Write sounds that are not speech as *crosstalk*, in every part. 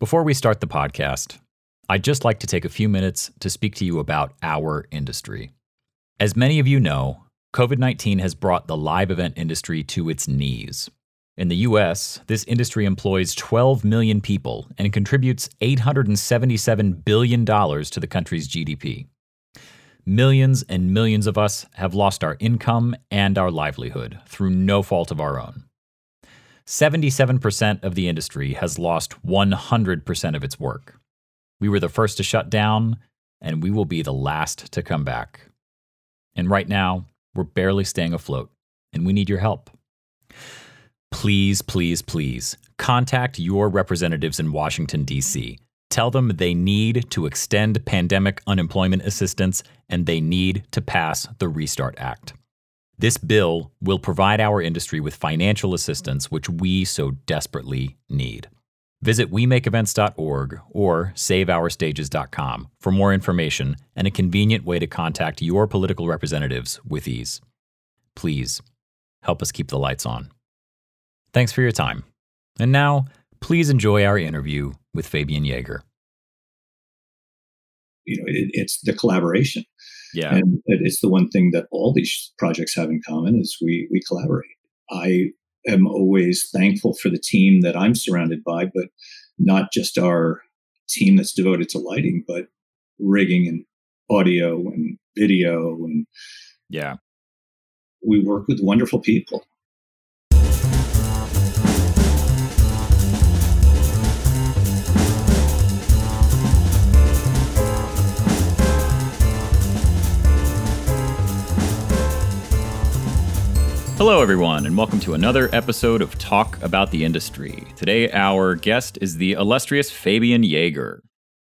Before we start the podcast, I'd just like to take a few minutes to speak to you about our industry. As many of you know, COVID 19 has brought the live event industry to its knees. In the US, this industry employs 12 million people and contributes $877 billion to the country's GDP. Millions and millions of us have lost our income and our livelihood through no fault of our own. 77% of the industry has lost 100% of its work. We were the first to shut down, and we will be the last to come back. And right now, we're barely staying afloat, and we need your help. Please, please, please contact your representatives in Washington, D.C. Tell them they need to extend pandemic unemployment assistance and they need to pass the Restart Act. This bill will provide our industry with financial assistance, which we so desperately need. Visit WeMakeEvents.org or SaveOurStages.com for more information and a convenient way to contact your political representatives with ease. Please help us keep the lights on. Thanks for your time. And now, please enjoy our interview with Fabian Yeager. You know, it, it's the collaboration. Yeah. And it's the one thing that all these projects have in common is we we collaborate. I am always thankful for the team that I'm surrounded by, but not just our team that's devoted to lighting, but rigging and audio and video and yeah. We work with wonderful people. Hello, everyone, and welcome to another episode of Talk About the Industry. Today, our guest is the illustrious Fabian Yeager.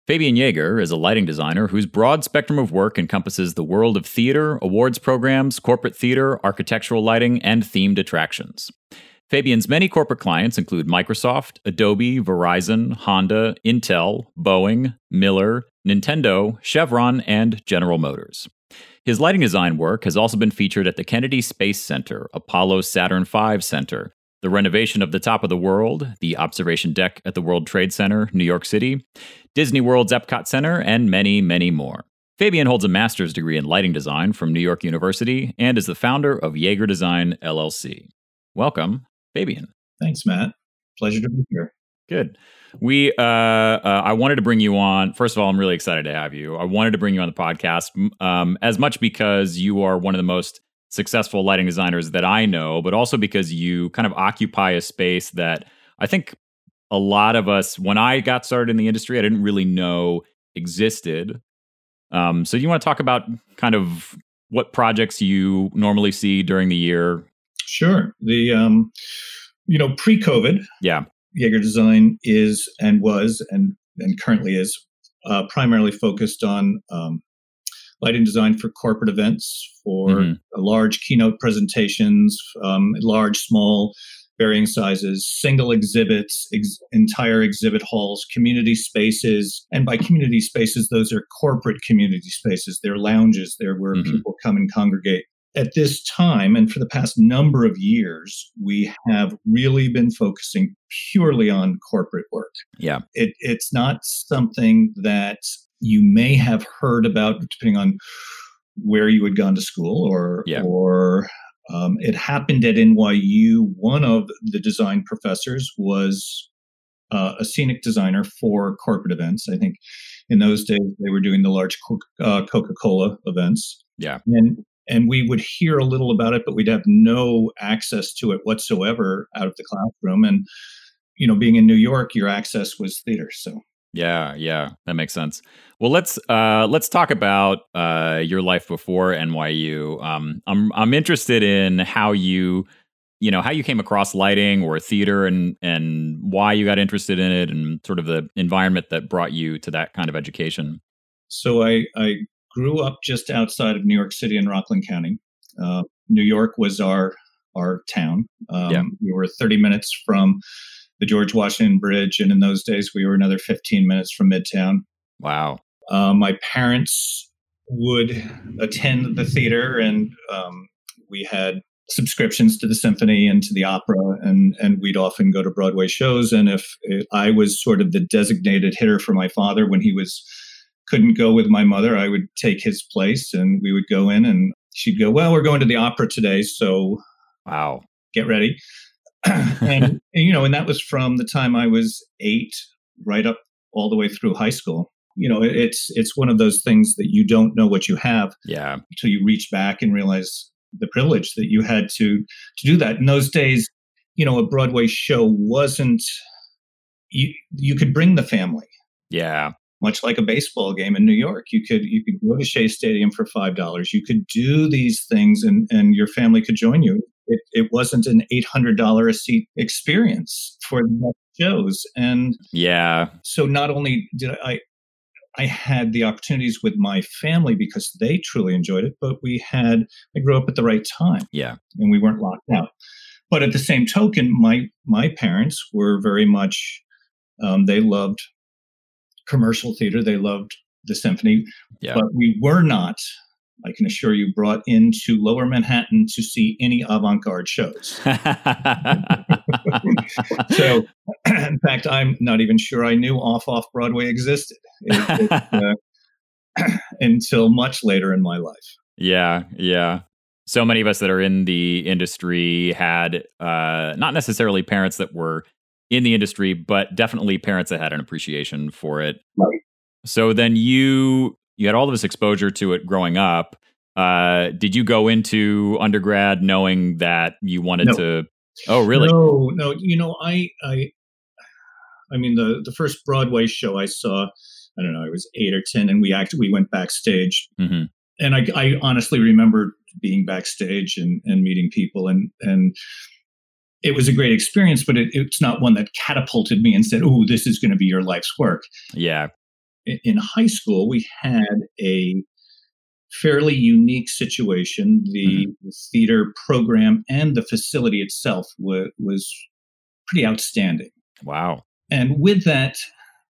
Fabian Yeager is a lighting designer whose broad spectrum of work encompasses the world of theater, awards programs, corporate theater, architectural lighting, and themed attractions. Fabian's many corporate clients include Microsoft, Adobe, Verizon, Honda, Intel, Boeing, Miller, Nintendo, Chevron, and General Motors. His lighting design work has also been featured at the Kennedy Space Center, Apollo Saturn V Center, the renovation of the Top of the World, the observation deck at the World Trade Center, New York City, Disney World's Epcot Center, and many, many more. Fabian holds a master's degree in lighting design from New York University and is the founder of Yeager Design LLC. Welcome, Fabian. Thanks, Matt. Pleasure to be here. Good. We, uh, uh, I wanted to bring you on. First of all, I'm really excited to have you. I wanted to bring you on the podcast um, as much because you are one of the most successful lighting designers that I know, but also because you kind of occupy a space that I think a lot of us, when I got started in the industry, I didn't really know existed. Um, so, you want to talk about kind of what projects you normally see during the year? Sure. The um, you know pre-COVID, yeah, Yeager Design is and was and and currently is uh, primarily focused on um, lighting design for corporate events, for mm-hmm. large keynote presentations, um, large, small, varying sizes, single exhibits, ex- entire exhibit halls, community spaces. And by community spaces, those are corporate community spaces. They're lounges. They're where mm-hmm. people come and congregate at this time and for the past number of years, we have really been focusing purely on corporate work. Yeah. It, it's not something that you may have heard about, depending on where you had gone to school or, yeah. or um, it happened at NYU. One of the design professors was uh, a scenic designer for corporate events. I think in those days they were doing the large uh, Coca Cola events. Yeah. And and we would hear a little about it but we'd have no access to it whatsoever out of the classroom. And you know being in new york your access was theater so. Yeah yeah that makes sense. Well let's uh let's talk about uh your life before nyu um i'm i'm interested in how you you know how you came across lighting or theater and and why you got interested in it and sort of the environment that brought you to that kind of education. So i i grew up just outside of New York City in Rockland County. Uh, New York was our our town. Um, yeah. We were 30 minutes from the George Washington Bridge, and in those days, we were another 15 minutes from Midtown. Wow. Uh, my parents would attend the theater, and um, we had subscriptions to the symphony and to the opera and and we'd often go to broadway shows and if, if i was sort of the designated hitter for my father when he was couldn't go with my mother i would take his place and we would go in and she'd go well we're going to the opera today so wow. get ready. *clears throat* And, and you know and that was from the time i was eight right up all the way through high school. You know it's it's one of those things that you don't know what you have yeah. until you reach back and realize the privilege that you had to to do that. In those days you know a broadway show wasn't you you could bring the family. Yeah much like a baseball game in New York. You could you could go to Shea Stadium for five dollars. You could do these things, and and your family could join you. It, it wasn't an eight hundred dollar a seat experience for the shows, and yeah. So not only did I I had the opportunities with my family because they truly enjoyed it, but we had, I grew up at the right time. Yeah. And we weren't locked out. But at the same token, my, my parents were very much, um, they loved commercial theater. They loved the symphony. Yeah. But we were not I can assure you, brought into Lower Manhattan to see any avant garde shows. *laughs* so, in fact, I'm not even sure I knew Off Off Broadway existed it, it, *laughs* uh, *clears throat* until much later in my life. Yeah, yeah. So many of us that are in the industry had uh, not necessarily parents that were in the industry, but definitely parents that had an appreciation for it. Right. So then you you had all of this exposure to it growing up. Uh, did you go into undergrad knowing that you wanted no. to? Oh, really? No, no. You know, I, I, I mean, the the first Broadway show I saw, I don't know, I was eight or ten, and we actually we went backstage, mm-hmm. and I, I honestly remember being backstage and and meeting people, and and it was a great experience, but it, it's not one that catapulted me and said, "Oh, this is going to be your life's work." Yeah, in high school, we had a fairly unique situation. The, mm-hmm. theater program and the facility itself w- was pretty outstanding. Wow. And with that,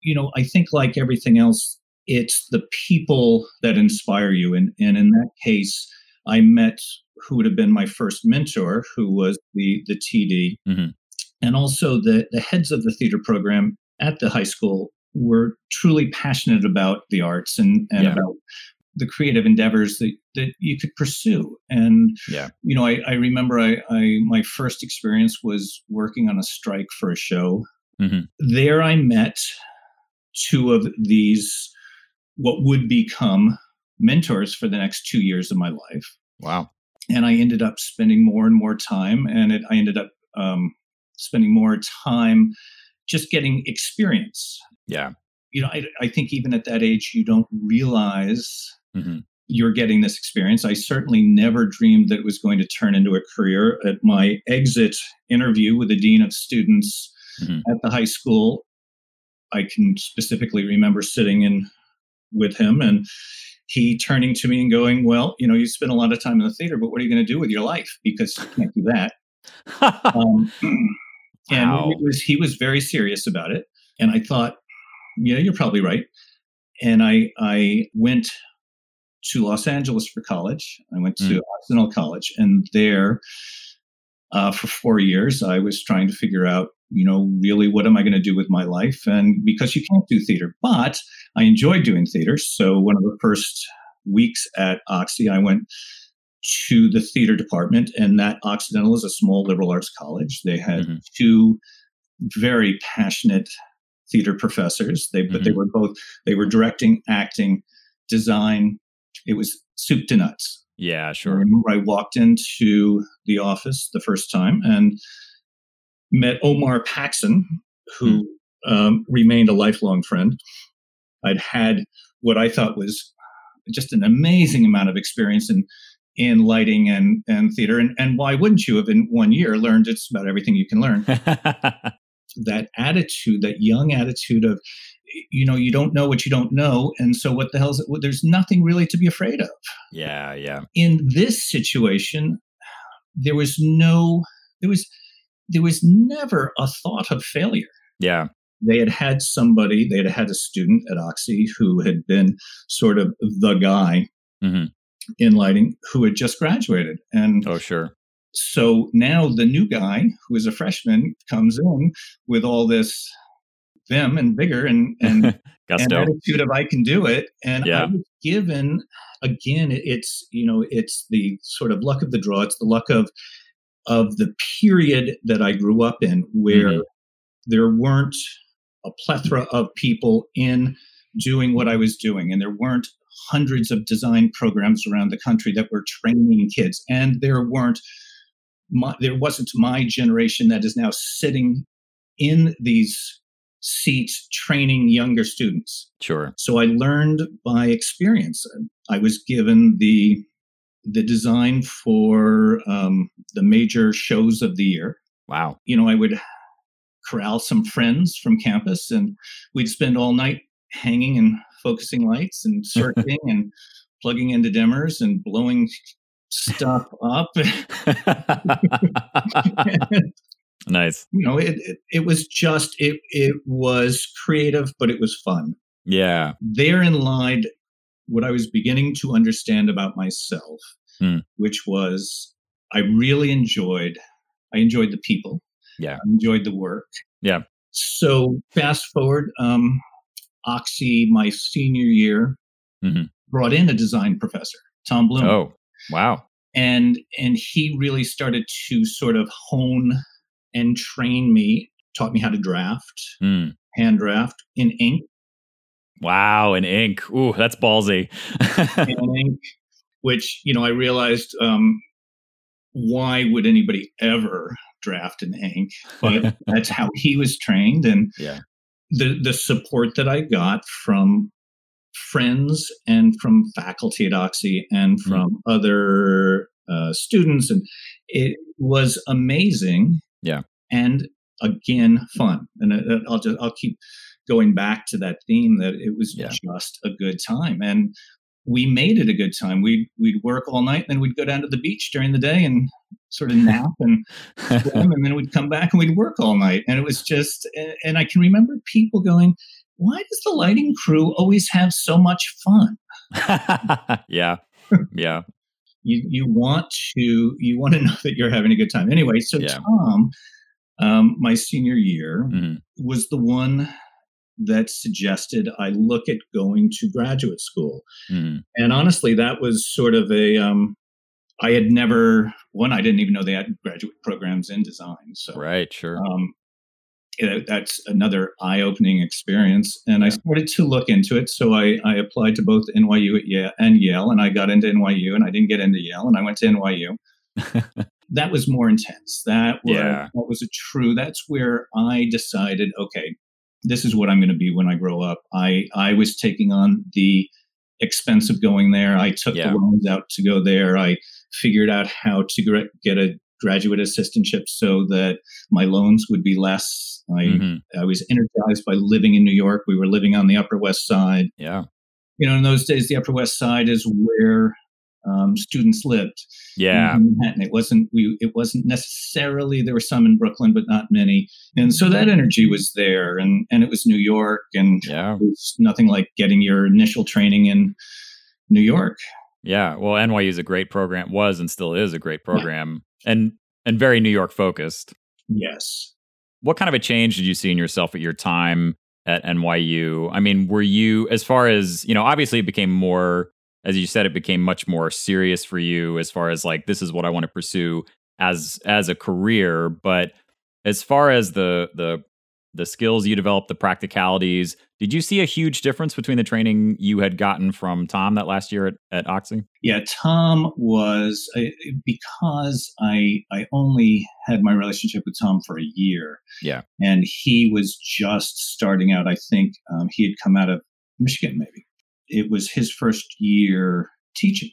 you know, I think like everything else, it's the people that inspire you. And, and in that case, I met who would have been my first mentor, who was the, the TD, mm-hmm. and also the, the heads of the theater program at the high school were truly passionate about the arts and, and yeah. about the creative endeavors that, that you could pursue. And, yeah. you know, I, I remember I, I, my first experience was working on a strike for a show. Mm-hmm. There I met two of these, what would become mentors for the next two years of my life. Wow. And I ended up spending more and more time, and it, I ended up um, spending more time just getting experience. Yeah. You know, I, I think even at that age, you don't realize mm-hmm. you're getting this experience. I certainly never dreamed that it was going to turn into a career. At my exit interview with the dean of students mm-hmm. at the high school, I can specifically remember sitting in with him and he turning to me and going, Well, you know, you spend a lot of time in the theater, but what are you going to do with your life? Because you can't do that. *laughs* um, *clears throat* and wow. was, he was very serious about it. And I thought, yeah, you're probably right. And I I went to Los Angeles for college. I went to mm. Occidental College, and there uh, for four years, I was trying to figure out, you know, really what am I going to do with my life? And because you can't do theater, but I enjoyed doing theater. So one of the first weeks at Oxy, I went to the theater department, and that Occidental is a small liberal arts college. They had mm-hmm. two very passionate theater professors. They but mm-hmm. they were both they were directing, acting, design. It was soup to nuts. Yeah, sure. I remember I walked into the office the first time and met Omar Paxson, who mm. um, remained a lifelong friend. I'd had what I thought was just an amazing amount of experience in in lighting and and theater, and and why wouldn't you have in one year learned just about everything you can learn? *laughs* that attitude, that young attitude of, you know, you don't know what you don't know. And so what the hell is it? Well, there's nothing really to be afraid of. Yeah, yeah. In this situation, there was no, there was, there was never a thought of failure. Yeah. They had had somebody, they had had a student at Oxy who had been sort of the guy mm-hmm. in lighting who had just graduated. And oh, sure so now the new guy who is a freshman comes in with all this vim and vigor and and, *laughs* and attitude of I can do it. And yeah. I was given again, it's you know, it's the sort of luck of the draw. It's the luck of of the period that I grew up in where mm-hmm. there weren't a plethora of people in doing what I was doing. And there weren't hundreds of design programs around the country that were training kids. And there weren't my, there wasn't my generation that is now sitting in these seats training younger students. Sure. So I learned by experience. I was given the the design for um, the major shows of the year. Wow. You know, I would corral some friends from campus and we'd spend all night hanging and focusing lights and *laughs* circuiting and plugging into dimmers and blowing stuff up. *laughs* nice. You know, it, it, it was just it it was creative, but it was fun. Yeah. Therein lied what I was beginning to understand about myself, hmm. which was I really enjoyed I enjoyed the people. Yeah. I enjoyed the work. Yeah. So fast forward, um, Oxy, my senior year, mm-hmm. brought in a design professor, Tom Bloom. Oh, wow. And and he really started to sort of hone and train me, taught me how to draft, mm. hand draft in ink. Wow, in ink. Ooh, that's ballsy. ink, which, you know, I realized um, why would anybody ever draft in ink? But *laughs* that's how he was trained. And yeah the the support that I got from friends and from faculty at Oxy and mm-hmm. from mm. other uh, students, and it was amazing. Yeah, and again, fun. And uh, I'll just I'll keep going back to that theme that it was yeah. just a good time. And we made it a good time. We'd we'd work all night, then we'd go down to the beach during the day and sort of *laughs* nap and swim, and then we'd come back and we'd work all night. And it was just, and I can remember people going, "Why does the lighting crew always have so much fun?" *laughs* yeah, yeah. you you want to you want to *laughs* know that you're having a good time. Anyway, so yeah. Tom, um, my senior year mm-hmm. was the one that suggested I look at going to graduate school. Mm. And honestly, that was sort of a, um, I had never, one, I didn't even know they had graduate programs in design. So, right, sure. Um, that's another eye-opening experience, and yeah. I started to look into it. So I, I applied to both NYU at Yale and Yale, and I got into NYU, and I didn't get into Yale, and I went to NYU. *laughs* that was more intense. That was yeah. that was a true. That's where I decided, okay, this is what I'm going to be when I grow up. I I was taking on the expense of going there. I took yeah. the loans out to go there. I figured out how to get a graduate assistantship so that my loans would be less. I mm-hmm. I was energized by living in New York. We were living on the Upper West Side. Yeah. You know, in those days, the Upper West Side is where um, students lived. Yeah, Manhattan. It wasn't we. It wasn't necessarily there were some in Brooklyn, but not many. And so that energy was there, and and it was New York, and yeah, it was nothing like getting your initial training in New York. Yeah, well, NYU is a great program. Was and still is a great program, yeah. and and very New York focused. Yes. What kind of a change did you see in yourself at your time at NYU? I mean, were you as far as you know? Obviously, it became more as you said, it became much more serious for you as far as like this is what I want to pursue as as a career. But as far as the the the skills you developed, the practicalities, did you see a huge difference between the training you had gotten from Tom that last year at, at Oxy? Yeah, Tom was because I I only had my relationship with Tom for a year. Yeah, and he was just starting out. I think um, he had come out of Michigan, maybe it was his first year teaching.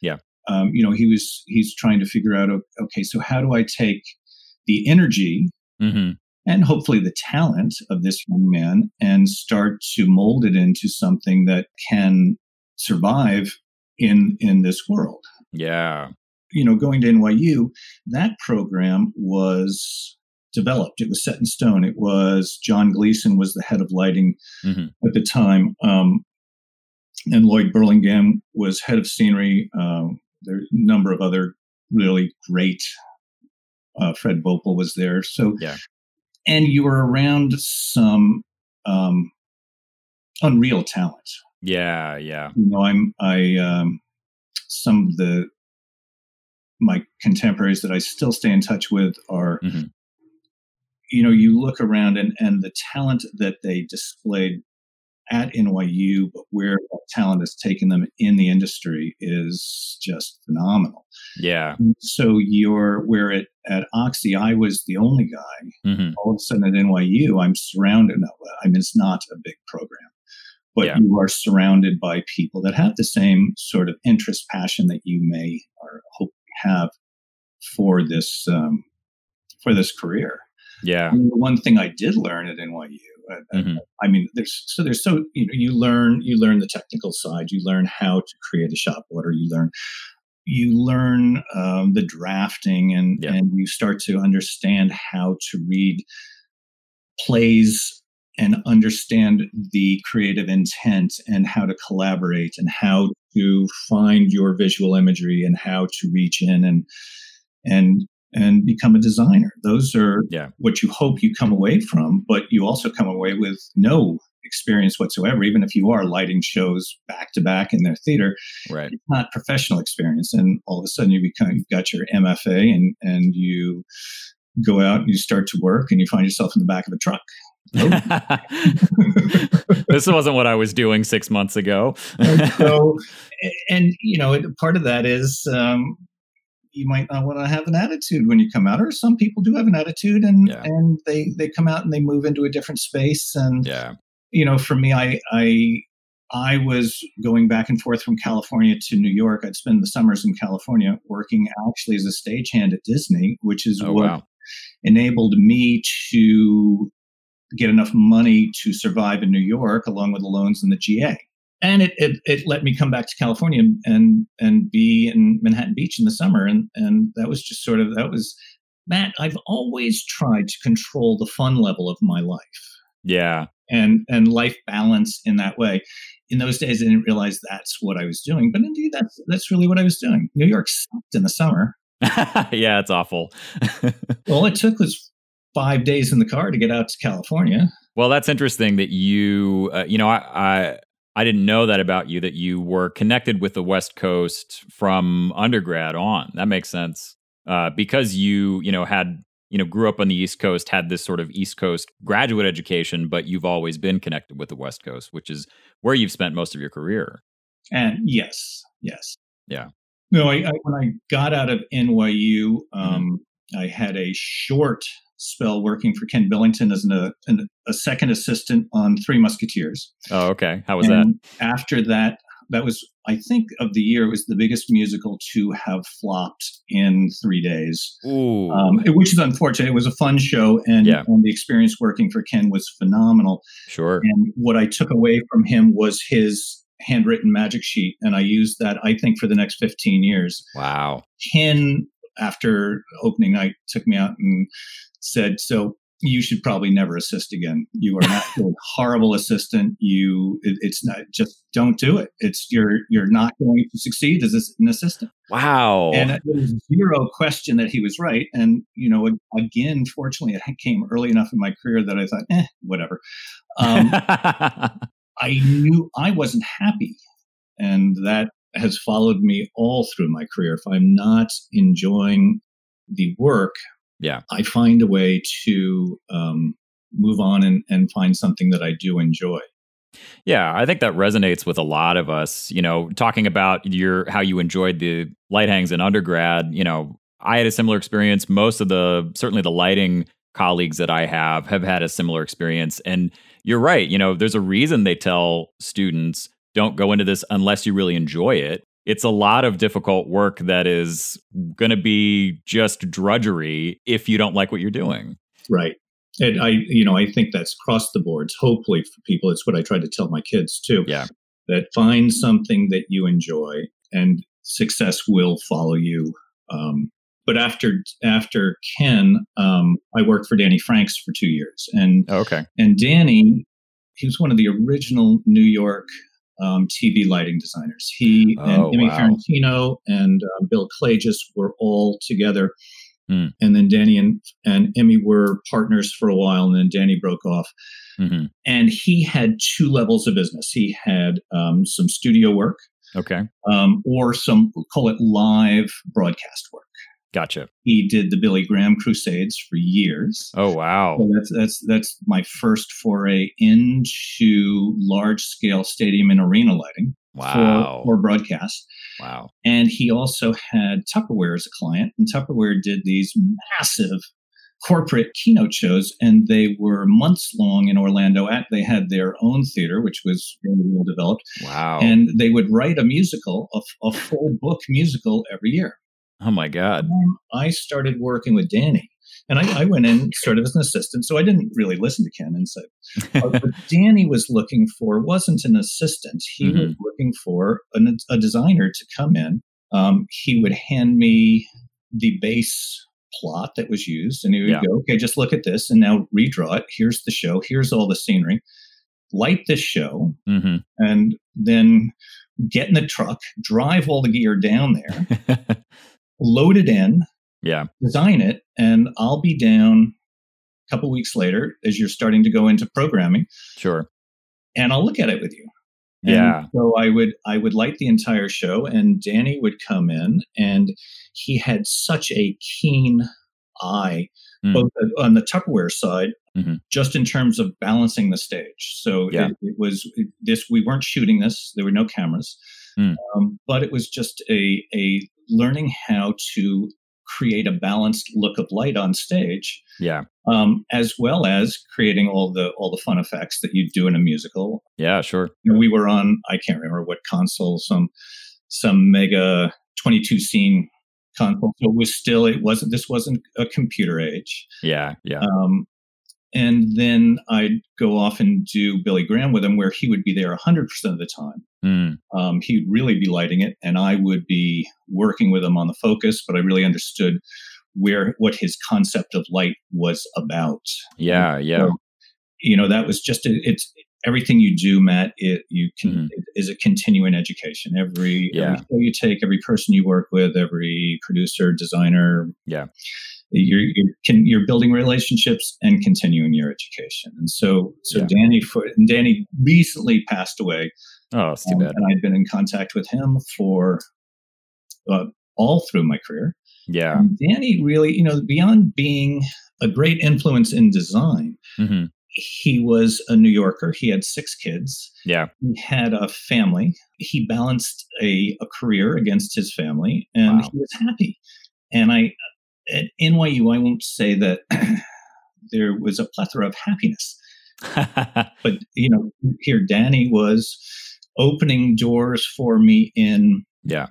Yeah. Um, you know, he was he's trying to figure out okay, so how do I take the energy mm-hmm. and hopefully the talent of this young man and start to mold it into something that can survive in in this world. Yeah. You know, going to NYU, that program was developed. It was set in stone. It was John Gleason was the head of lighting mm-hmm. at the time. Um, and Lloyd Burlingame was head of scenery. Um, there's a number of other really great uh, Fred Voelpel was there. So yeah, and you were around some um, unreal talent. Yeah, yeah. You know, I'm I um, some of the my contemporaries that I still stay in touch with are. Mm-hmm. You know, you look around and, and the talent that they displayed at NYU, but where that talent has taken them in the industry is just phenomenal. Yeah. So you're where at, at Oxy, I was the only guy. Mm-hmm. All of a sudden at NYU, I'm surrounded. I mean, it's not a big program, but yeah. you are surrounded by people that have the same sort of interest, passion that you may or hope have for this um, for this career. Yeah. the one thing I did learn at NYU Mm-hmm. I mean, there's so there's so you know you learn you learn the technical side, you learn how to create a shop order, you learn you learn um, the drafting, and yeah. and you start to understand how to read plays and understand the creative intent and how to collaborate and how to find your visual imagery and how to reach in and and and become a designer. Those are yeah. what you hope you come away from, but you also come away with no experience whatsoever, even if you are lighting shows back to back in their theater. Right. It's not professional experience. And all of a sudden you become you've got your MFA and and you go out and you start to work and you find yourself in the back of a truck. *laughs* this wasn't what I was doing six months ago. and so, *laughs* and you know, part of that is um, you might not want to have an attitude when you come out or some people do have an attitude and yeah. and they they come out and they move into a different space and yeah you know for me i i i was going back and forth from california to new york i'd spend the summers in california working actually as a stagehand at disney which is oh, what wow. enabled me to get enough money to survive in new york along with the loans and the ga and it, it, it let me come back to California and and be in Manhattan Beach in the summer, and and that was just sort of that was Matt. I've always tried to control the fun level of my life. Yeah, and and life balance in that way. In those days, I didn't realize that's what I was doing, but indeed, that's that's really what I was doing. New York sucked in the summer. *laughs* yeah, it's awful. *laughs* All it took was five days in the car to get out to California. Well, that's interesting that you, uh, you know, I, I I didn't know that about you that you were connected with the West Coast from undergrad on. That makes sense. Uh, because you, you know, had, you know, grew up on the East Coast, had this sort of East Coast graduate education, but you've always been connected with the West Coast, which is where you've spent most of your career. And yes, yes. Yeah. No, I, I when I got out of NYU, mm-hmm. um, mm-hmm. I had a short spell working for Ken Billington as an, a, an, a second assistant on Three Musketeers. Oh, okay. How was and that? After that, that was I think of the year it was the biggest musical to have flopped in three days, um, which is unfortunate. It was a fun show, and, yeah. and the experience working for Ken was phenomenal. Sure. And what I took away from him was his handwritten magic sheet, and I used that I think for the next fifteen years. Wow. Ken, after opening night, took me out and said, "So you should probably never assist again. You are not a *laughs* horrible assistant. You, it, it's not just don't do it. It's you're you're not going to succeed as an assistant. Wow. And there was zero question that he was right. And you know, again, fortunately, it came early enough in my career that I thought, eh, whatever. Um, *laughs* I knew I wasn't happy, and that has followed me all through my career. If I'm not enjoying the work yeah i find a way to um, move on and, and find something that i do enjoy yeah, I think that resonates with a lot of us. You know, talking about your how you enjoyed the light hangs in undergrad. You know, I had a similar experience. Most of the certainly the lighting colleagues that I have have had a similar experience. And you're right. You know, there's a reason they tell students don't go into this unless you really enjoy it it's a lot of difficult work that is going to be just drudgery if you don't like what you're doing. Right. And I, you know, I think that's across the boards. Hopefully for people, it's what I try to tell my kids too. Yeah. That find something that you enjoy, and success will follow you. Um, but after after Ken, um, I worked for Danny Franks for two years, and oh, okay, and Danny, he was one of the original New York um, TV lighting designers. He oh, and Emmy wow. And uh, Bill Klages were all together Mm. And then Danny and, and Emmy were partners for a while, and then Danny broke off. Mm-hmm. And he had two levels of business. He had um, some studio work, okay, um, or some we'll call it live broadcast work. Gotcha. He did the Billy Graham Crusades for years. Oh wow! So that's that's that's my first foray into large scale stadium and arena lighting. Wow. For, for broadcast. Wow. And he also had Tupperware as a client, and Tupperware did these massive corporate keynote shows, and they were months long in Orlando. At they had their own theater, which was really well developed. Wow! And they would write a musical, a, a full book musical every year. Oh my God! I started working with Danny, and I, I, went in sort of as an assistant, so I didn't really listen to Ken and say, *laughs* what Danny was looking for wasn't an assistant. He mm-hmm. was looking for an, a designer to come in. Um, he would hand me the base plot that was used, and he would yeah. go, "Okay, just look at this, and now redraw it. Here's the show. Here's all the scenery. Light this show, mm-hmm. and then." Get in the truck, drive all the gear down there, *laughs* load it in, yeah design it and i'll be down a couple weeks later as you're starting to go into programming sure and i'll look at it with you and yeah so i would i would light the entire show and danny would come in and he had such a keen eye mm. both on the tupperware side mm-hmm. just in terms of balancing the stage so yeah. it, it was it, this we weren't shooting this there were no cameras mm. um, but it was just a a learning how to create a balanced look of light on stage. Yeah. Um, as well as creating all the all the fun effects that you do in a musical. Yeah, sure. You know, we were on I can't remember what console, some some mega 22 scene console. So it was still it wasn't this wasn't a computer age. Yeah, yeah. Um, and then I'd go off and do Billy Graham with him, where he would be there 100% of the time. Mm. Um, he'd really be lighting it, and I would be working with him on the focus, but I really understood where what his concept of light was about. Yeah, yeah. So, you know, that was just a, it's everything you do, Matt. It you can mm. it is a continuing education. Every, yeah. every you take, every person you work with, every producer, designer, yeah you're you're, can, you're building relationships and continuing your education. And so so yeah. Danny for Danny recently passed away. Oh, it's too um, bad. And I'd been in contact with him for uh, all through my career. Yeah, and Danny really, you know, beyond being a great influence in design. Mm-hmm. He was a New Yorker. He had six kids. Yeah. He had a family. He balanced a, a career against his family and wow. he was happy. And I, at NYU, I won't say that *clears throat* there was a plethora of happiness. *laughs* but, you know, here Danny was opening doors for me in yeah.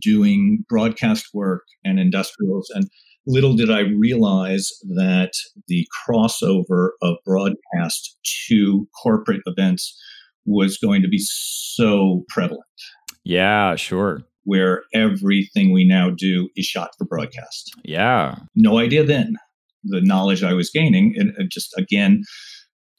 doing broadcast work and industrials and little did i realize that the crossover of broadcast to corporate events was going to be so prevalent. Yeah sure where everything we now do is shot for broadcast. Yeah. No idea then. The knowledge I was gaining, and just again,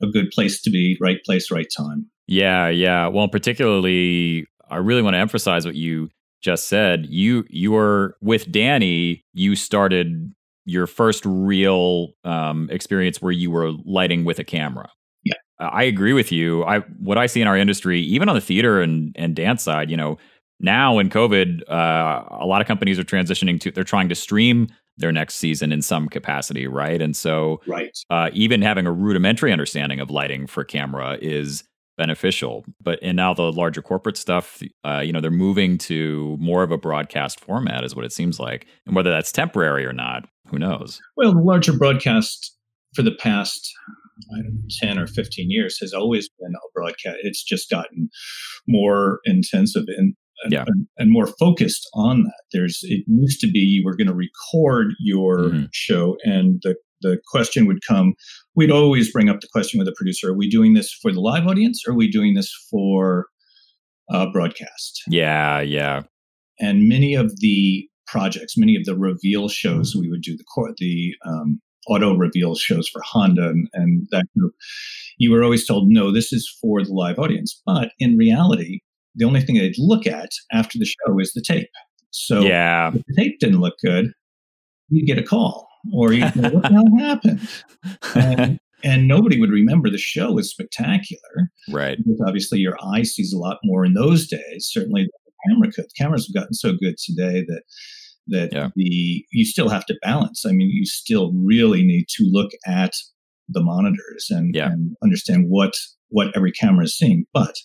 a good place to be, right place, right time. Yeah, yeah. Well, particularly, I really want to emphasize what you just said. You you were with Danny. You started your first real um, experience where you were lighting with a camera. Yeah, I agree with you. I what I see in our industry, even on the theater and and dance side, you know, now in COVID, uh, a lot of companies are transitioning to they're trying to stream their next season in some capacity, right? And so, right, uh, even having a rudimentary understanding of lighting for camera is beneficial. But and now the larger corporate stuff, uh, you know, they're moving to more of a broadcast format, is what it seems like. And whether that's temporary or not, who knows? Well, the larger broadcast for the past I don't know, 10 or 15 years has always been a broadcast. It's just gotten more intensive. And and, yeah. and, and, more focused on that. There's it used to be you were going to record your mm-hmm. show, and the the question would come. We'd always bring up the question with the producer: Are we doing this for the live audience, or are we doing this for uh, broadcast? Yeah, yeah. And many of the projects, many of the reveal shows, we would do the the um, auto reveal shows for Honda and, and that group. You were always told, no, this is for the live audience. But in reality, the only thing they'd look at after the show is the tape. So yeah. if the tape didn't look good, you'd get a call or you go, what the hell *laughs* happened? And, and nobody would remember the show was spectacular. Right. Because obviously your eye sees a lot more in those days. Certainly the camera could. Cameras have gotten so good today that that yeah. the you still have to balance. I mean, you still really need to look at the monitors and, yeah. and understand what what every camera is seeing. But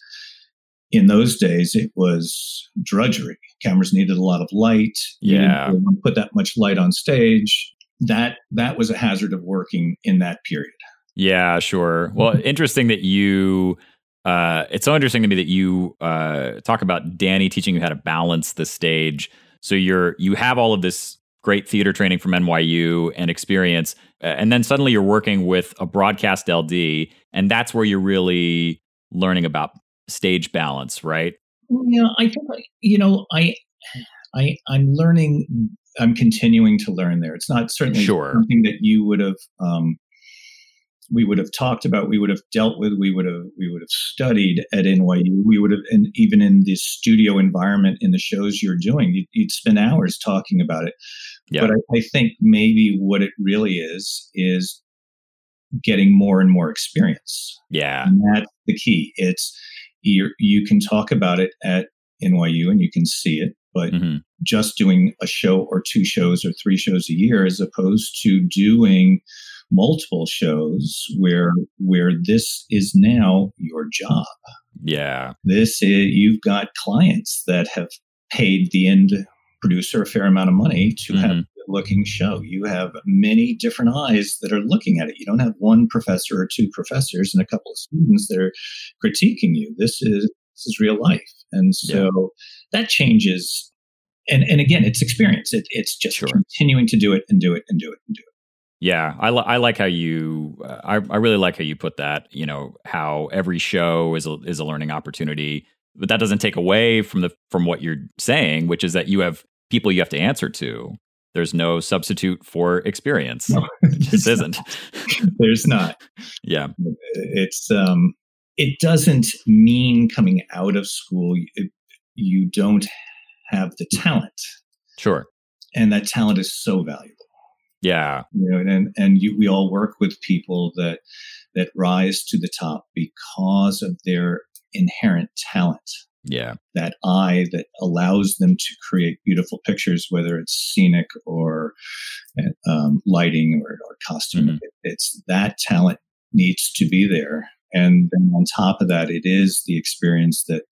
in those days, it was drudgery. Cameras needed a lot of light. Yeah, put that much light on stage. That that was a hazard of working in that period. Yeah, sure. Well, *laughs* interesting that you. Uh, it's so interesting to me that you uh, talk about Danny teaching you how to balance the stage. So you're you have all of this great theater training from NYU and experience, and then suddenly you're working with a broadcast LD, and that's where you're really learning about stage balance, right? Yeah, I think you know I I I'm learning. I'm continuing to learn there. It's not certainly sure. something that you would have um, we would have talked about, we would have dealt with, we would have we would have studied at NYU. We would have, and even in the studio environment in the shows you're doing, you'd, you'd spend hours talking about it. Yeah. But I, I think maybe what it really is is getting more and more experience. Yeah, and that's the key. It's you you can talk about it at NYU and you can see it, but mm-hmm. just doing a show or two shows or three shows a year as opposed to doing multiple shows where where this is now your job. Yeah. This is you've got clients that have paid the end producer a fair amount of money to mm-hmm. have looking show. You have many different eyes that are looking at it. You don't have one professor or two professors and a couple of students that are critiquing you. This is this is real life. And so yeah. that changes and and again, it's experience. It, it's just sure. continuing to do it and do it and do it and do it. Yeah, I, li- I like how you. Uh, I I really like how you put that. You know how every show is a, is a learning opportunity, but that doesn't take away from the from what you're saying, which is that you have people you have to answer to. There's no substitute for experience. No, *laughs* it just isn't. there's not. Yeah, it's um, it doesn't mean coming out of school it, you don't have the talent. Sure, and that talent is so valuable yeah. You know, and and you, we all work with people that that rise to the top because of their inherent talent. Yeah. That eye that allows them to create beautiful pictures, whether it's scenic or um, lighting or, or costume. Mm-hmm. It, it's that talent needs to be there. And then on top of that, it is the experience that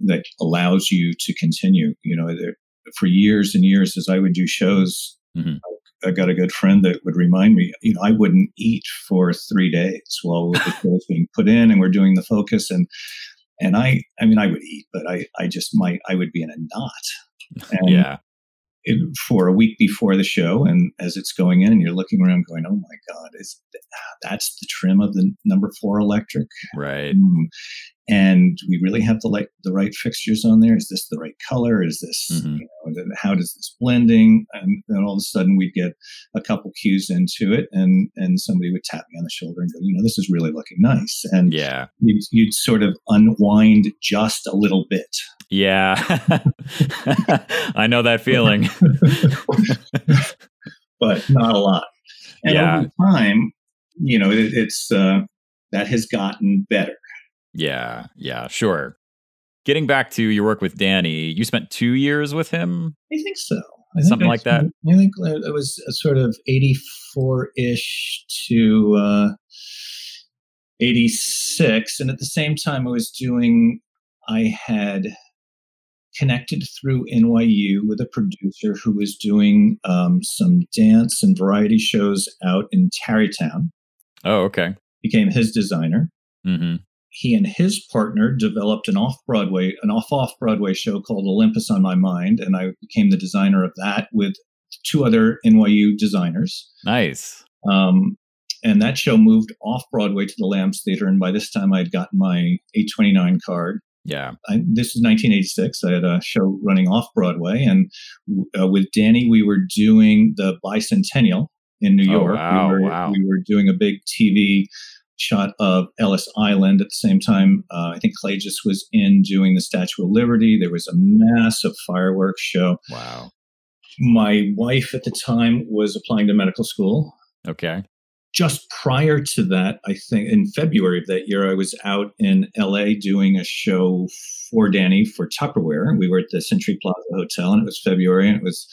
that allows you to continue. You know, there, for years and years, as I would do shows, mm-hmm. I got a good friend that would remind me, you know, I wouldn't eat for three days while the show was being put in and we're doing the focus. And, and I, I mean, I would eat, but I, I just might, I would be in a knot. *laughs* And yeah. It, for a week before the show, and as it's going in, and you're looking around, going, "Oh my God, is that's the trim of the number four electric?" Right. Mm and we really have the like the right fixtures on there. Is this the right color? Is this mm-hmm. you know, how does this blending? And then all of a sudden we'd get a couple cues into it, and and somebody would tap me on the shoulder and go, you know, this is really looking nice. And yeah, you'd, you'd sort of unwind just a little bit. Yeah, *laughs* I know that feeling, *laughs* but not a lot. And yeah. over time, you know, it, it's uh, that has gotten better yeah, yeah, sure. Getting back to your work with Danny, you spent two years with him? I think so. I Something like that? I think it was sort of 84 ish to uh, 86. And at the same time, I was doing, I had connected through NYU with a producer who was doing um, some dance and variety shows out in Tarrytown. Oh, okay. Became his designer. Mm-hmm he and his partner developed an off Broadway, an off off Broadway show called Olympus on My Mind, and I became the designer of that with two other NYU designers. Nice. Um, and that show moved off Broadway to the Lambs Theater, and by this time I had gotten my 829 card. Yeah. I, this is 1986. I had a show running off Broadway, and uh, with Danny, we were doing the bicentennial in New oh, York. Oh, wow, we, were, wow. we were doing a big TV shot of Ellis Island. At the same time, uh, I think Klages was in doing the Statue of Liberty. There was a massive fireworks show. Wow. my wife at the time was applying to medical school. Okay. Just prior to that, I think in February of that year, I was out in LA doing a show for Danny for Tupperware. We were at the Century Plaza Hotel, and it was February, and it was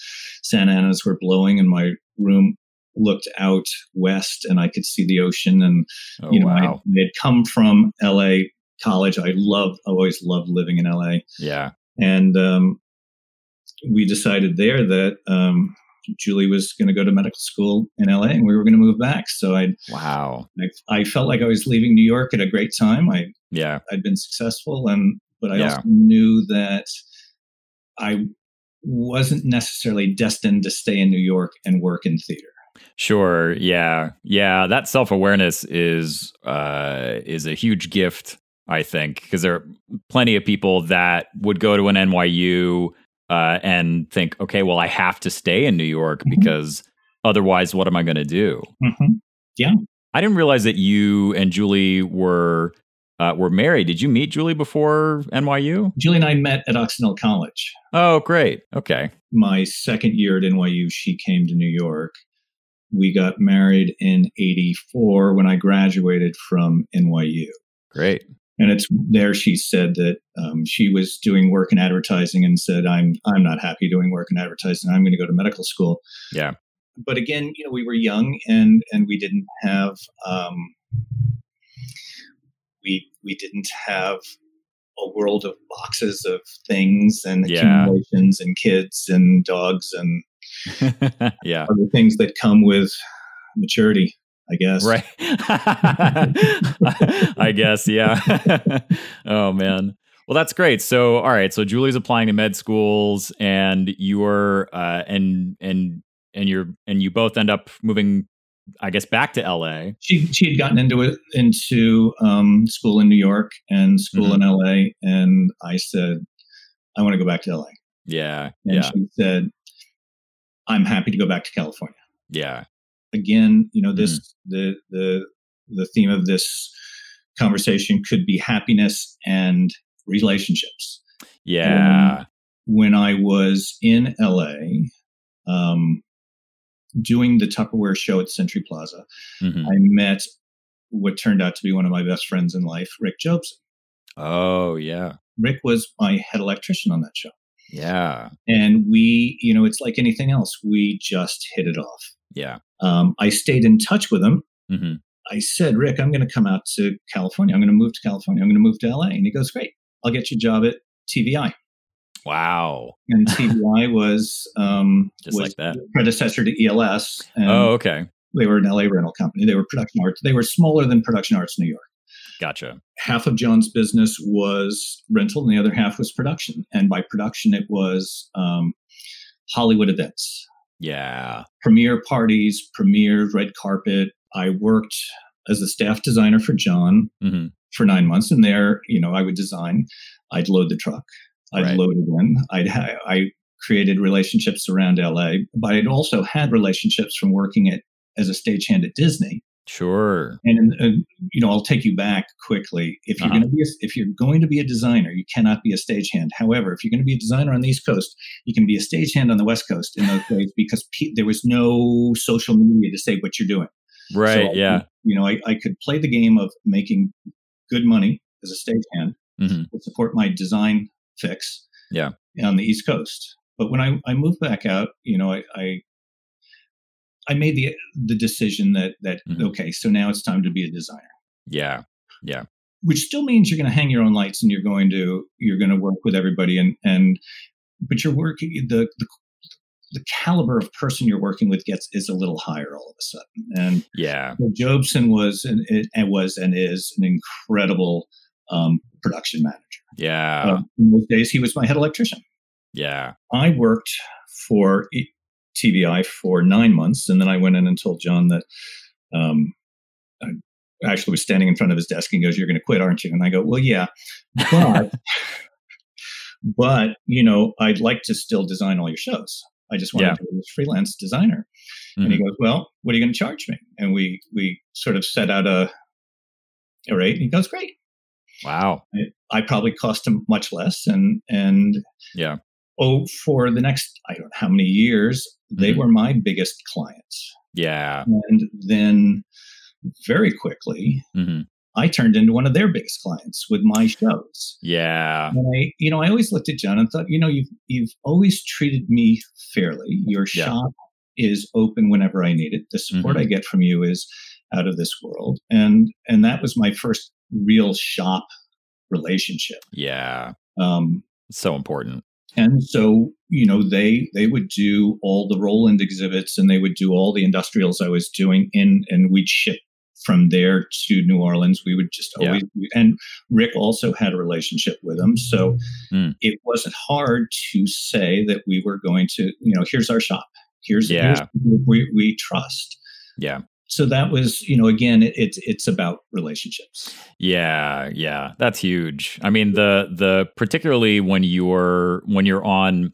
Santa Anas were blowing, and my room looked out west, and I could see the ocean. And Oh, you know, I. I had come from LA college. I love, I always loved living in LA, yeah. and um, we decided there that um, Julie was going to go to medical school in LA, and we were going to move back. So I, Wow. I, I felt like I was leaving New York at a great time. I, Yeah. I'd been successful, and but I Yeah. also knew that I wasn't necessarily destined to stay in New York and work in theater. Sure. Yeah. Yeah. That self awareness is uh, is a huge gift, I think, because there are plenty of people that would go to an NYU uh, and think, okay, well, I have to stay in New York Mhm. because otherwise, what am I going to do? Mm-hmm. Yeah. I didn't realize that you and Julie were uh, were married. Did you meet Julie before NYU? Julie and I met at Occidental College. Oh, great. Okay. My second year at NYU, she came to New York. We got married in '84 when I graduated from NYU. Great. And it's there she said that um, she was doing work in advertising and said, "I'm I'm not happy doing work in advertising. I'm going to go to medical school." Yeah. But again, you know, we were young and and we didn't have um, we we didn't have a world of boxes of things and Yeah. accumulations and kids and dogs and yeah. other things that come with maturity. I guess. Right. *laughs* I guess, yeah. *laughs* oh man. Well, that's great. So, all right. So Julie's applying to med schools, and you are, uh, and and and you're, and you both end up moving, I guess, back to LA. she she had gotten into it into um, school in New York and school in LA, and I said, I want to go back to LA, Yeah. and Yeah. she said, I'm happy to go back to California. Yeah. Again, you know this the the the theme of this conversation could be happiness and relationships. Yeah. When I was in LA. Um, doing the Tupperware show at Century Plaza, Mhm. I met what turned out to be one of my best friends in life, Rick Jobson. Oh, yeah. Rick was my head electrician on that show. Yeah. And we, you know, it's like anything else, we just hit it off. Yeah. Um, I stayed in touch with him. hmm I said, Rick, I'm going to come out to California. I'm going to move to California. I'm going to move to LA. And he goes, Great. I'll get you a job at TVI. Wow. And *laughs* TVI was, um, Just was like that. predecessor to ELS. And Oh, okay. they were an LA rental company. They were production arts. They were smaller than production arts New York. Gotcha. half of John's business was rental and the other half was production. And by production, it was um, Hollywood events, Yeah. premiere parties, premieres, red carpet. I worked as a staff designer for John hmm for nine months. And there, you know, I would design, I'd load the truck, I'd Right. load it in, I'd ha- I created relationships around LA, but I'd also had relationships from working at as a stagehand at Disney. Sure. And uh, you know, I'll take you back quickly. If you're Uh-huh. going to be, a, if you're going to be a designer, you cannot be a stagehand. However, if you're going to be a designer on the East Coast, you can be a stagehand on the West Coast in those days because pe- there was no social media to say what you're doing. Right. So, yeah. You know, I, I could play the game of making good money as a stagehand Mhm. to support my design fix. Yeah. On the East Coast, but when I, I moved back out, you know, I, I I made the the decision that that Mhm. okay, so now it's time to be a designer Yeah. Yeah. Which still means you're going to hang your own lights and you're going to you're going to work with everybody and and but you're working the the the caliber of person you're working with gets is a little higher all of a sudden and Yeah. so Jobson was and, and was and is an incredible um, production manager. Yeah. Uh, in those days, he was my head electrician. yeah. I worked for TVI for nine months, and then I went in and told John that um, I actually was standing in front of his desk and goes, "You're going to quit, aren't you?" And I go, "Well, yeah, but *laughs* but you know, I'd like to still design all your shows. I just want Yeah. to be a freelance designer." And he Mhm. goes, "Well, what are you going to charge me?" And we we sort of set out a a rate. And he goes, "Great." Wow. I probably cost him much less, and and Yeah. Oh, for the next I don't know how many years, they Mhm. were my biggest clients, Yeah. and then very quickly, hmm I turned into one of their biggest clients with my shows. Yeah. And I, you know, I always looked at John and thought, you know, you've you've always treated me fairly. Your Yeah. shop is open whenever I need it. The support Mhm. I get from you is out of this world. And and that was my first real shop relationship. Yeah. Um, So important. And so, you know, they they would do all the Roland exhibits and they would do all the industrials I was doing in and we'd ship from there to New Orleans. We would just Yeah. always and Rick also had a relationship with them. So Mm. it wasn't hard to say that we were going to, you know, here's our shop. Here's, Yeah. here's we, we trust. Yeah. So that was, you know, again, it, it's it's about relationships. Yeah, yeah, that's huge. I mean, the the particularly when you're when you're on,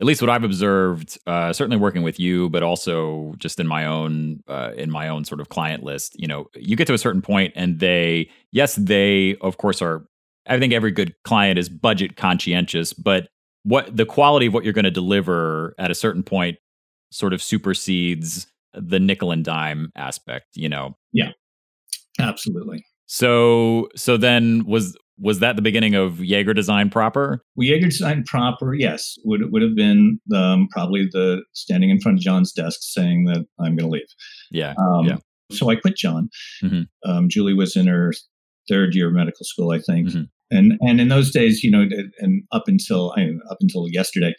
at least what I've observed, uh, certainly working with you, but also just in my own uh, in my own sort of client list. You know, you get to a certain point, and they, yes, they of course are. I think every good client is budget conscientious, but what the quality of what you're going to deliver at a certain point sort of supersedes the nickel and dime aspect. You know, Yeah. Absolutely. so so then was was that the beginning of Yeager Design proper? Well, Yeager Design proper, yes, would would have been um, probably the standing in front of John's desk saying that I'm going to leave. Yeah. Um, Yeah. So I quit John. Mhm. Um, Julie was in her third year of medical school, I think, Mhm. and and in those days, you know, and up until I mean, up until yesterday,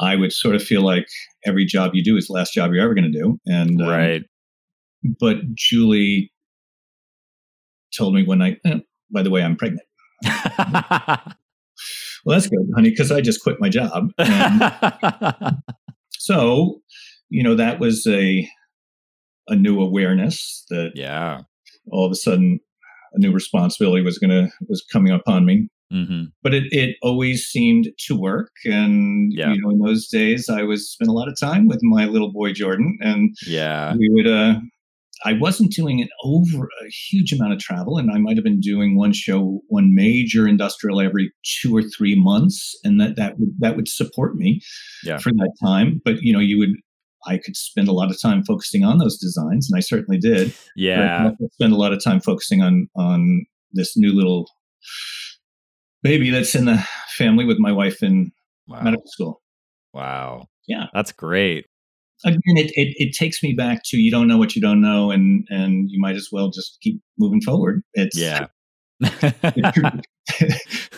I would sort of feel like every job you do is the last job you're ever going to do, and um, Right. But Julie told me one night, eh, by the way, I'm pregnant. *laughs* Well, that's good, honey, because I just quit my job. *laughs* So, you know, that was a a new awareness that yeah. all of a sudden a new responsibility was gonna was coming upon me. Hmm But it, it always seemed to work. And Yeah. you know, in those days I was spent a lot of time with my little boy Jordan and Yeah. we would uh I wasn't doing an over a huge amount of travel, and I might have been doing one show, one major industrial every two or three months, and that that would that would support me Yeah. for that time. But you know, you would I could spend a lot of time focusing on those designs, and I certainly did. Yeah. spend a lot of time focusing on on this new little baby that's in the family with my wife in Wow. medical school. Wow. Yeah. That's great. again it, it, it takes me back to you don't know what you don't know and and you might as well just keep moving forward it's Yeah. *laughs*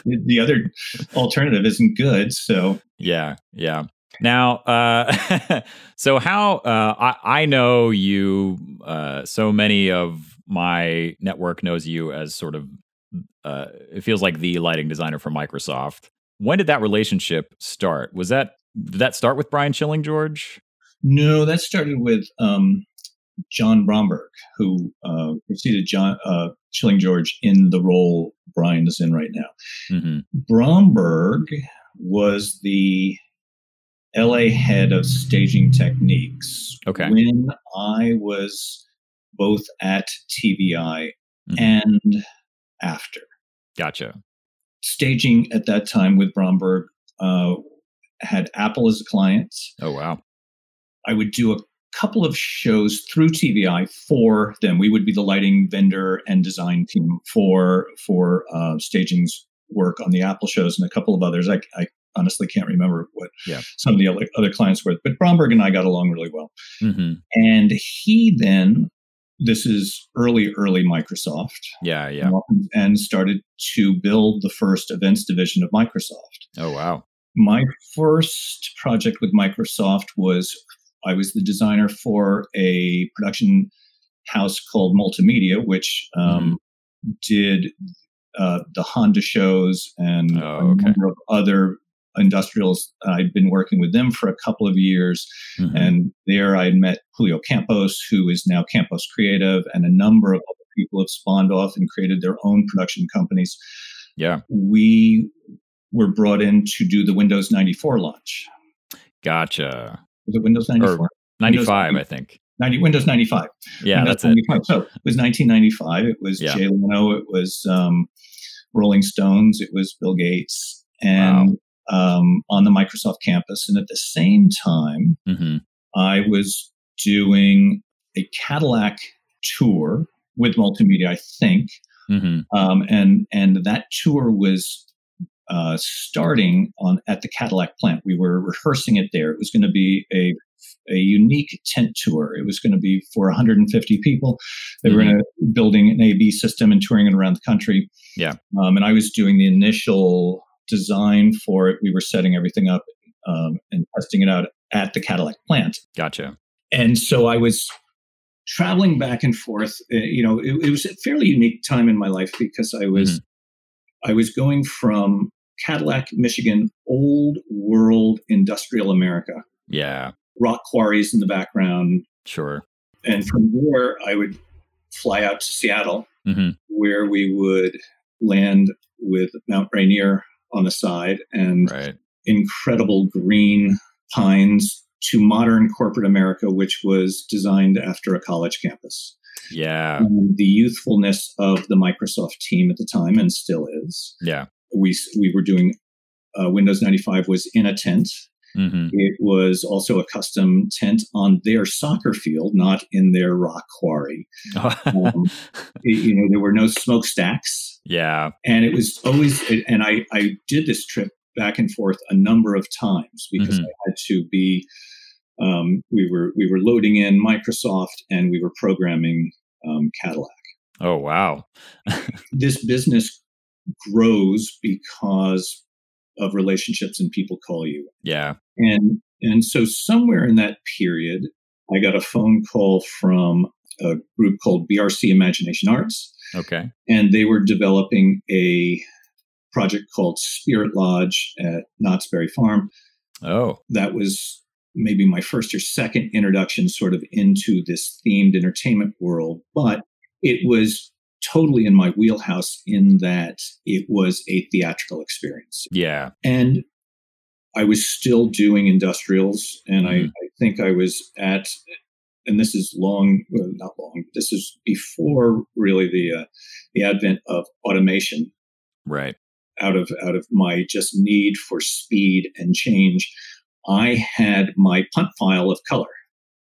the other alternative isn't good so Yeah, yeah. Now, uh, *laughs* so how uh, I, I know you, uh, so many of my network knows you as sort of, uh, it feels like the lighting designer for Microsoft. When did that relationship start? Was that did that start with Brian Chilling George? no that started with um, john bromberg who uh, preceded john uh, chilling george in the role brian is in right now hmm bromberg was the la head of staging techniques Okay. when i was both at tvi Mhm. and after. Gotcha. Staging at that time with Bromberg uh, had Apple as a client. Oh wow. I would do a couple of shows through TVI for them. We would be the lighting vendor and design team for for uh, staging's work on the Apple shows and a couple of others. I, I honestly can't remember what Yeah. some of the other, other clients were, but Bromberg and I got along really well. hmm And he then, this is early, early Microsoft, Yeah, yeah. and started to build the first events division of Microsoft. Oh wow. My first project with Microsoft was I was the designer for a production house called Multimedia, which um, did uh, the Honda shows and Oh, a number of other industrials. I'd been working with them for a couple of years. Mhm. And there I met Julio Campos, who is now Campos Creative, and a number of other people have spawned off and created their own production companies. yeah. We were brought in to do the Windows 94 launch. Gotcha. Was it Windows 94? Ninety five, I think. 90, Windows 95. Yeah, Windows that's it. 95. So it was 1995. It was Yeah. Jay Leno. It was um, Rolling Stones. It was Bill Gates. And um, on the Microsoft campus. And at the same time, mm-hmm. I was doing a Cadillac tour with multimedia, I think. Mm-hmm. Um, and and that tour was uh, starting on at the Cadillac plant. We were rehearsing it there. It was going to be a a unique tent tour. It was going to be for 150 people. They mm-hmm. were to building an A/B system and touring it around the country. Yeah, um, and I was doing the initial design for it. We were setting everything up um, and testing it out at the Cadillac plant. Gotcha. And so I was traveling back and forth. Uh, you know, it, it, was a fairly unique time in my life because I was mm-hmm. I was going from Cadillac, Michigan, old world industrial America. Yeah. Rock quarries in the background. Sure. And from there, I would fly out to Seattle, mm-hmm. where we would land with Mount Rainier on the side and right. incredible green pines to modern corporate America, which was designed after a college campus. Yeah. And the youthfulness of the Microsoft team at the time and still is. Yeah. We, we were doing uh, Windows 95 was in a tent. Mm-hmm. It was also a custom tent on their soccer field, not in their rock quarry. *laughs* um, it, you know, there were no smokestacks. Yeah. And it was always, and I, I did this trip back and forth a number of times because mm-hmm. I had to be. Um, we were we were loading in Microsoft and we were programming um, Cadillac. Oh wow! *laughs* this business grows because of relationships and people call you. Yeah. And and so somewhere in that period, I got a phone call from a group called BRC Imagination Arts. Okay. And they were developing a project called Spirit Lodge at Knott's Berry Farm. Oh. That was maybe my first or second introduction sort of into this themed entertainment world, but it was totally in my wheelhouse in that it was a theatrical experience. Yeah. And I was still doing industrials, and mm-hmm. I, I, think I was at, and this is long, well, not long, this is before really the uh, the advent of automation. Right out of out of my just need for speed and change, I had my punt file of color.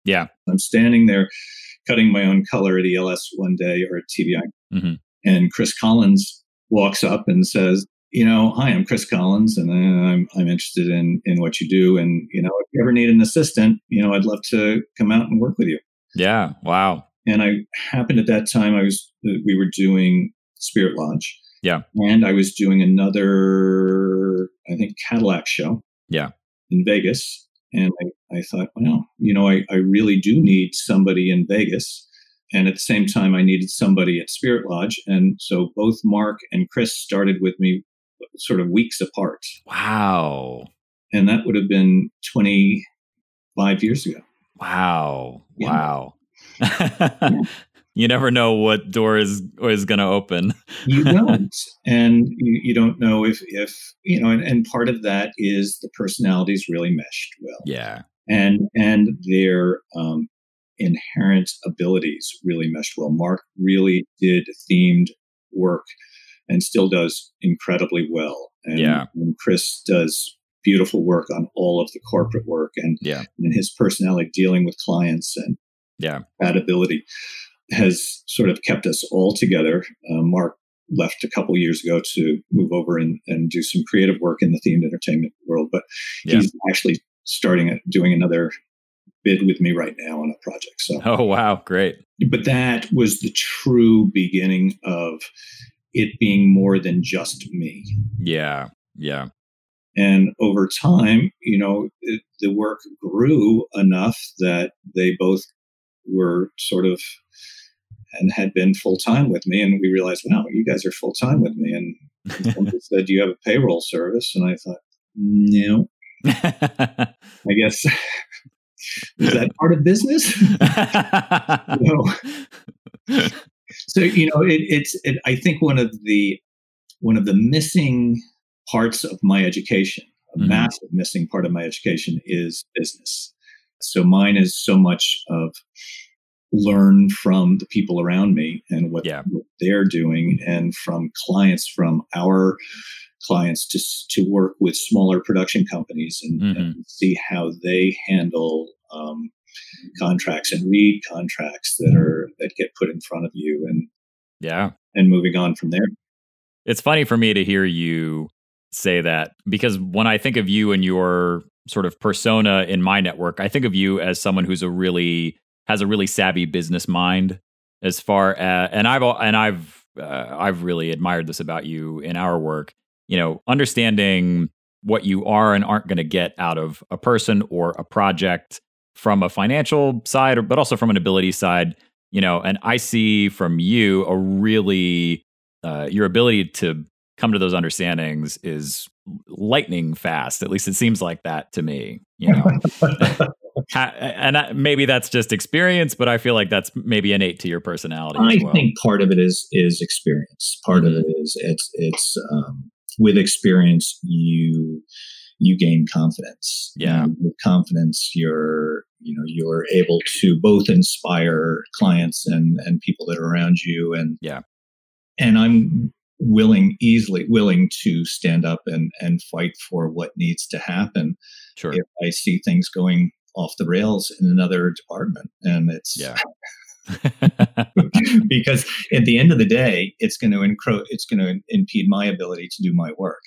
Yeah. I'm standing there cutting my own color at ELS one day or at TVI. Mm-hmm. And Chris Collins walks up and says, you know, hi, I'm Chris Collins, and I'm I'm interested in in what you do, and you know, if you ever need an assistant, you know, I'd love to come out and work with you. Yeah, wow. And I happened at that time, I was we were doing Spirit Lodge, yeah. And I was doing another, I think, Cadillac show. Yeah. In Vegas. And I, I thought, well, you know, I, I really do need somebody in Vegas. And at the same time, I needed somebody at Spirit Lodge. And so both Mark and Chris started with me sort of weeks apart. Wow. And that would have been 25 years ago. Wow. Yeah. Wow. *laughs* yeah you never know what door is is going to open. *laughs* you don't, and you, you, don't know if if you know. And, and part of that is the personalities really meshed well. Yeah, and and their um, inherent abilities really meshed well. Mark really did themed work, and still does incredibly well. And, yeah, and Chris does beautiful work on all of the corporate work, and yeah, and his personality dealing with clients and yeah, that ability has sort of kept us all together. Uh, Mark left a couple years ago to move over and, and do some creative work in the themed entertainment world, but yeah. he's actually starting doing another bid with me right now on a project. So, *laughs* oh wow, great! But that was the true beginning of it being more than just me. Yeah, yeah. And over time, you know, it, the work grew enough that they both were sort of and had been full time with me. And we realized, wow, you guys are full time with me. And *laughs* somebody said, Do you have a payroll service? And I thought, No. *laughs* I guess is that part of business? *laughs* no. So you know, it, it's. It, I think one of the one of the missing parts of my education, a mm-hmm. massive missing part of my education, is business. So mine is so much of learn from the people around me and what, yeah. what they're doing and from clients from our clients to to work with smaller production companies and, mm-hmm. and see how they handle um, contracts and read contracts that are that get put in front of you and yeah and moving on from there it's funny for me to hear you say that because when i think of you and your sort of persona in my network i think of you as someone who's a really has a really savvy business mind as far as and i've and i've uh, i've really admired this about you in our work you know understanding what you are and aren't going to get out of a person or a project from a financial side, but also from an ability side. You know, and I see from you a really uh, your ability to come to those understandings is lightning fast. At least it seems like that to me. You know, *laughs* and I, maybe that's just experience, but I feel like that's maybe innate to your personality. I well. think part of it is is experience. Part mm-hmm. of it is it's it's um, with experience you you gain confidence. Yeah. And with confidence, you're, you know, you're able to both inspire clients and, and people that are around you. And, yeah. And I'm willing, easily willing to stand up and, and fight for what needs to happen. Sure. If I see things going off the rails in another department. And it's, yeah. *laughs* *laughs* because at the end of the day, it's going to encroach, it's going to impede my ability to do my work.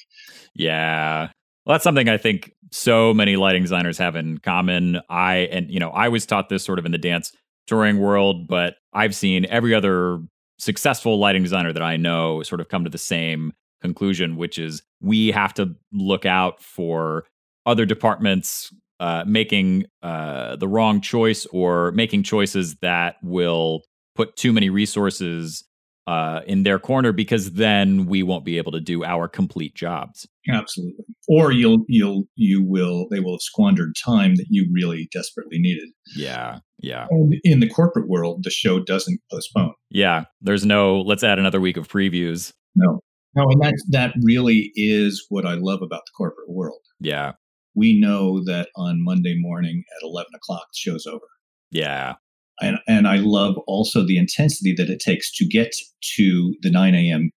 Yeah. Well, that's something I think so many lighting designers have in common. I and you know, I was taught this sort of in the dance touring world, but I've seen every other successful lighting designer that I know sort of come to the same conclusion, which is we have to look out for other departments uh, making uh, the wrong choice or making choices that will put too many resources uh, in their corner because then we won't be able to do our complete jobs. Absolutely. Or you'll you'll you will they will have squandered time that you really desperately needed. Yeah. Yeah. And in the corporate world, the show doesn't postpone. Yeah. There's no let's add another week of previews. No. No, and that that really is what I love about the corporate world. Yeah. We know that on Monday morning at eleven o'clock the show's over. Yeah and, and I love also the intensity that it takes to get to the 9 a.m.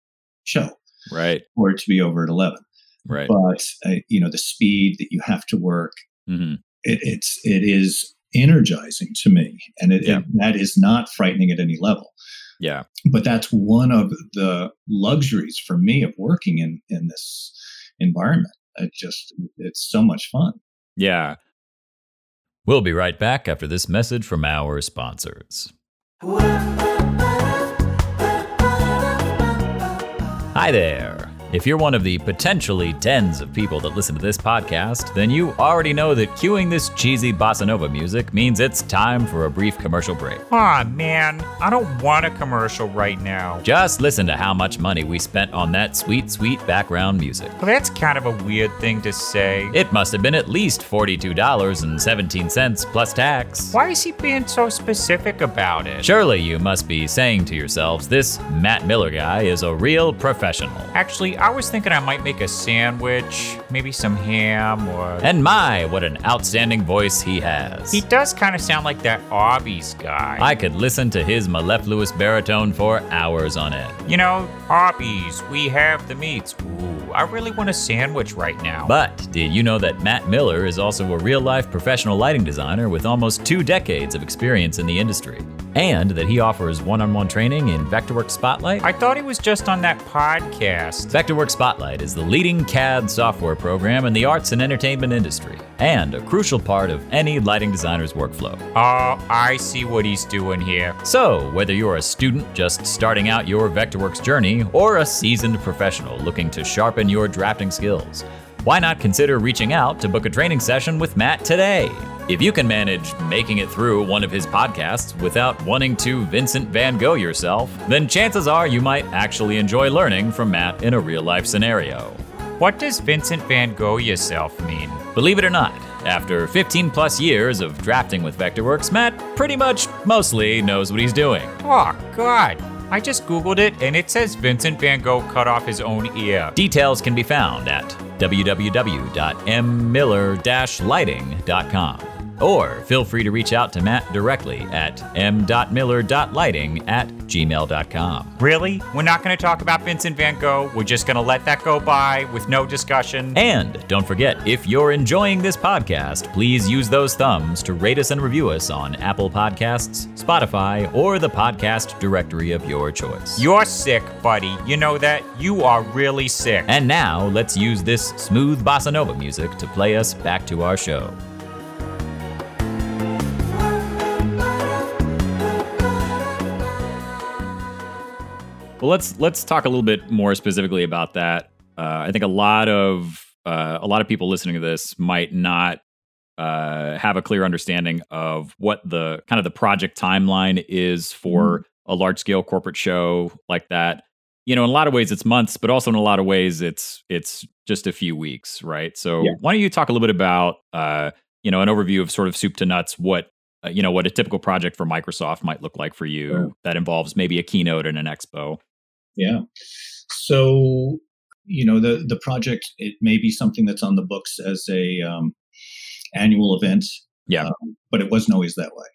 show, right? Or to be over at 11, right? But uh, you know the speed that you have to work, mm-hmm. it, it's it is energizing to me, and it, yeah. it, that is not frightening at any level. Yeah, but that's one of the luxuries for me of working in in this environment. It just it's so much fun. Yeah. We'll be right back after this message from our sponsors. Hi there. If you're one of the potentially tens of people that listen to this podcast, then you already know that cueing this cheesy bossa nova music means it's time for a brief commercial break. Aw, man, I don't want a commercial right now. Just listen to how much money we spent on that sweet, sweet background music. Well, that's kind of a weird thing to say. It must have been at least $42.17 plus tax. Why is he being so specific about it? Surely you must be saying to yourselves, this Matt Miller guy is a real professional. Actually, I was thinking I might make a sandwich, maybe some ham or. And my, what an outstanding voice he has. He does kind of sound like that Arby's guy. I could listen to his mellifluous baritone for hours on end. You know, Arby's, we have the meats. Ooh, I really want a sandwich right now. But did you know that Matt Miller is also a real life professional lighting designer with almost two decades of experience in the industry? And that he offers one on one training in Vectorworks Spotlight? I thought he was just on that podcast. Vectorworks Spotlight is the leading CAD software program in the arts and entertainment industry, and a crucial part of any lighting designer's workflow. Oh, I see what he's doing here. So, whether you're a student just starting out your Vectorworks journey, or a seasoned professional looking to sharpen your drafting skills, why not consider reaching out to book a training session with Matt today? If you can manage making it through one of his podcasts without wanting to Vincent van Gogh yourself, then chances are you might actually enjoy learning from Matt in a real life scenario. What does Vincent van Gogh yourself mean? Believe it or not, after 15 plus years of drafting with Vectorworks, Matt pretty much mostly knows what he's doing. Oh, God. I just Googled it and it says Vincent van Gogh cut off his own ear. Details can be found at www.mmiller-lighting.com. Or feel free to reach out to Matt directly at m.miller.lighting at gmail.com. Really? We're not going to talk about Vincent van Gogh. We're just going to let that go by with no discussion. And don't forget, if you're enjoying this podcast, please use those thumbs to rate us and review us on Apple Podcasts, Spotify, or the podcast directory of your choice. You're sick, buddy. You know that? You are really sick. And now let's use this smooth bossa nova music to play us back to our show. Well, let's let's talk a little bit more specifically about that. Uh, I think a lot of uh, a lot of people listening to this might not uh, have a clear understanding of what the kind of the project timeline is for mm-hmm. a large scale corporate show like that. You know, in a lot of ways it's months, but also in a lot of ways it's it's just a few weeks, right? So yeah. why don't you talk a little bit about uh, you know an overview of sort of soup to nuts what uh, you know what a typical project for Microsoft might look like for you sure. that involves maybe a keynote and an expo. Yeah. So, you know, the the project it may be something that's on the books as a um, annual event. Yeah. Um, but it wasn't always that way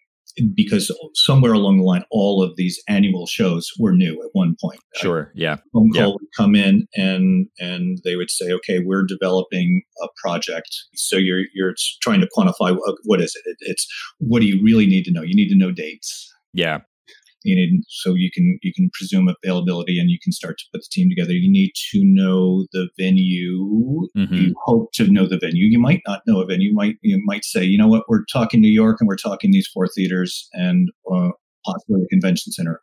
because somewhere along the line, all of these annual shows were new at one point. Sure. Yeah. Phone call yeah. would come in and and they would say, okay, we're developing a project. So you're you're trying to quantify what is it? it it's what do you really need to know? You need to know dates. Yeah you need so you can you can presume availability and you can start to put the team together. You need to know the venue. Mm-hmm. you hope to know the venue. You might not know a venue. You might you might say you know what? We're talking new york and we're talking these four theaters and uh, possibly a convention center.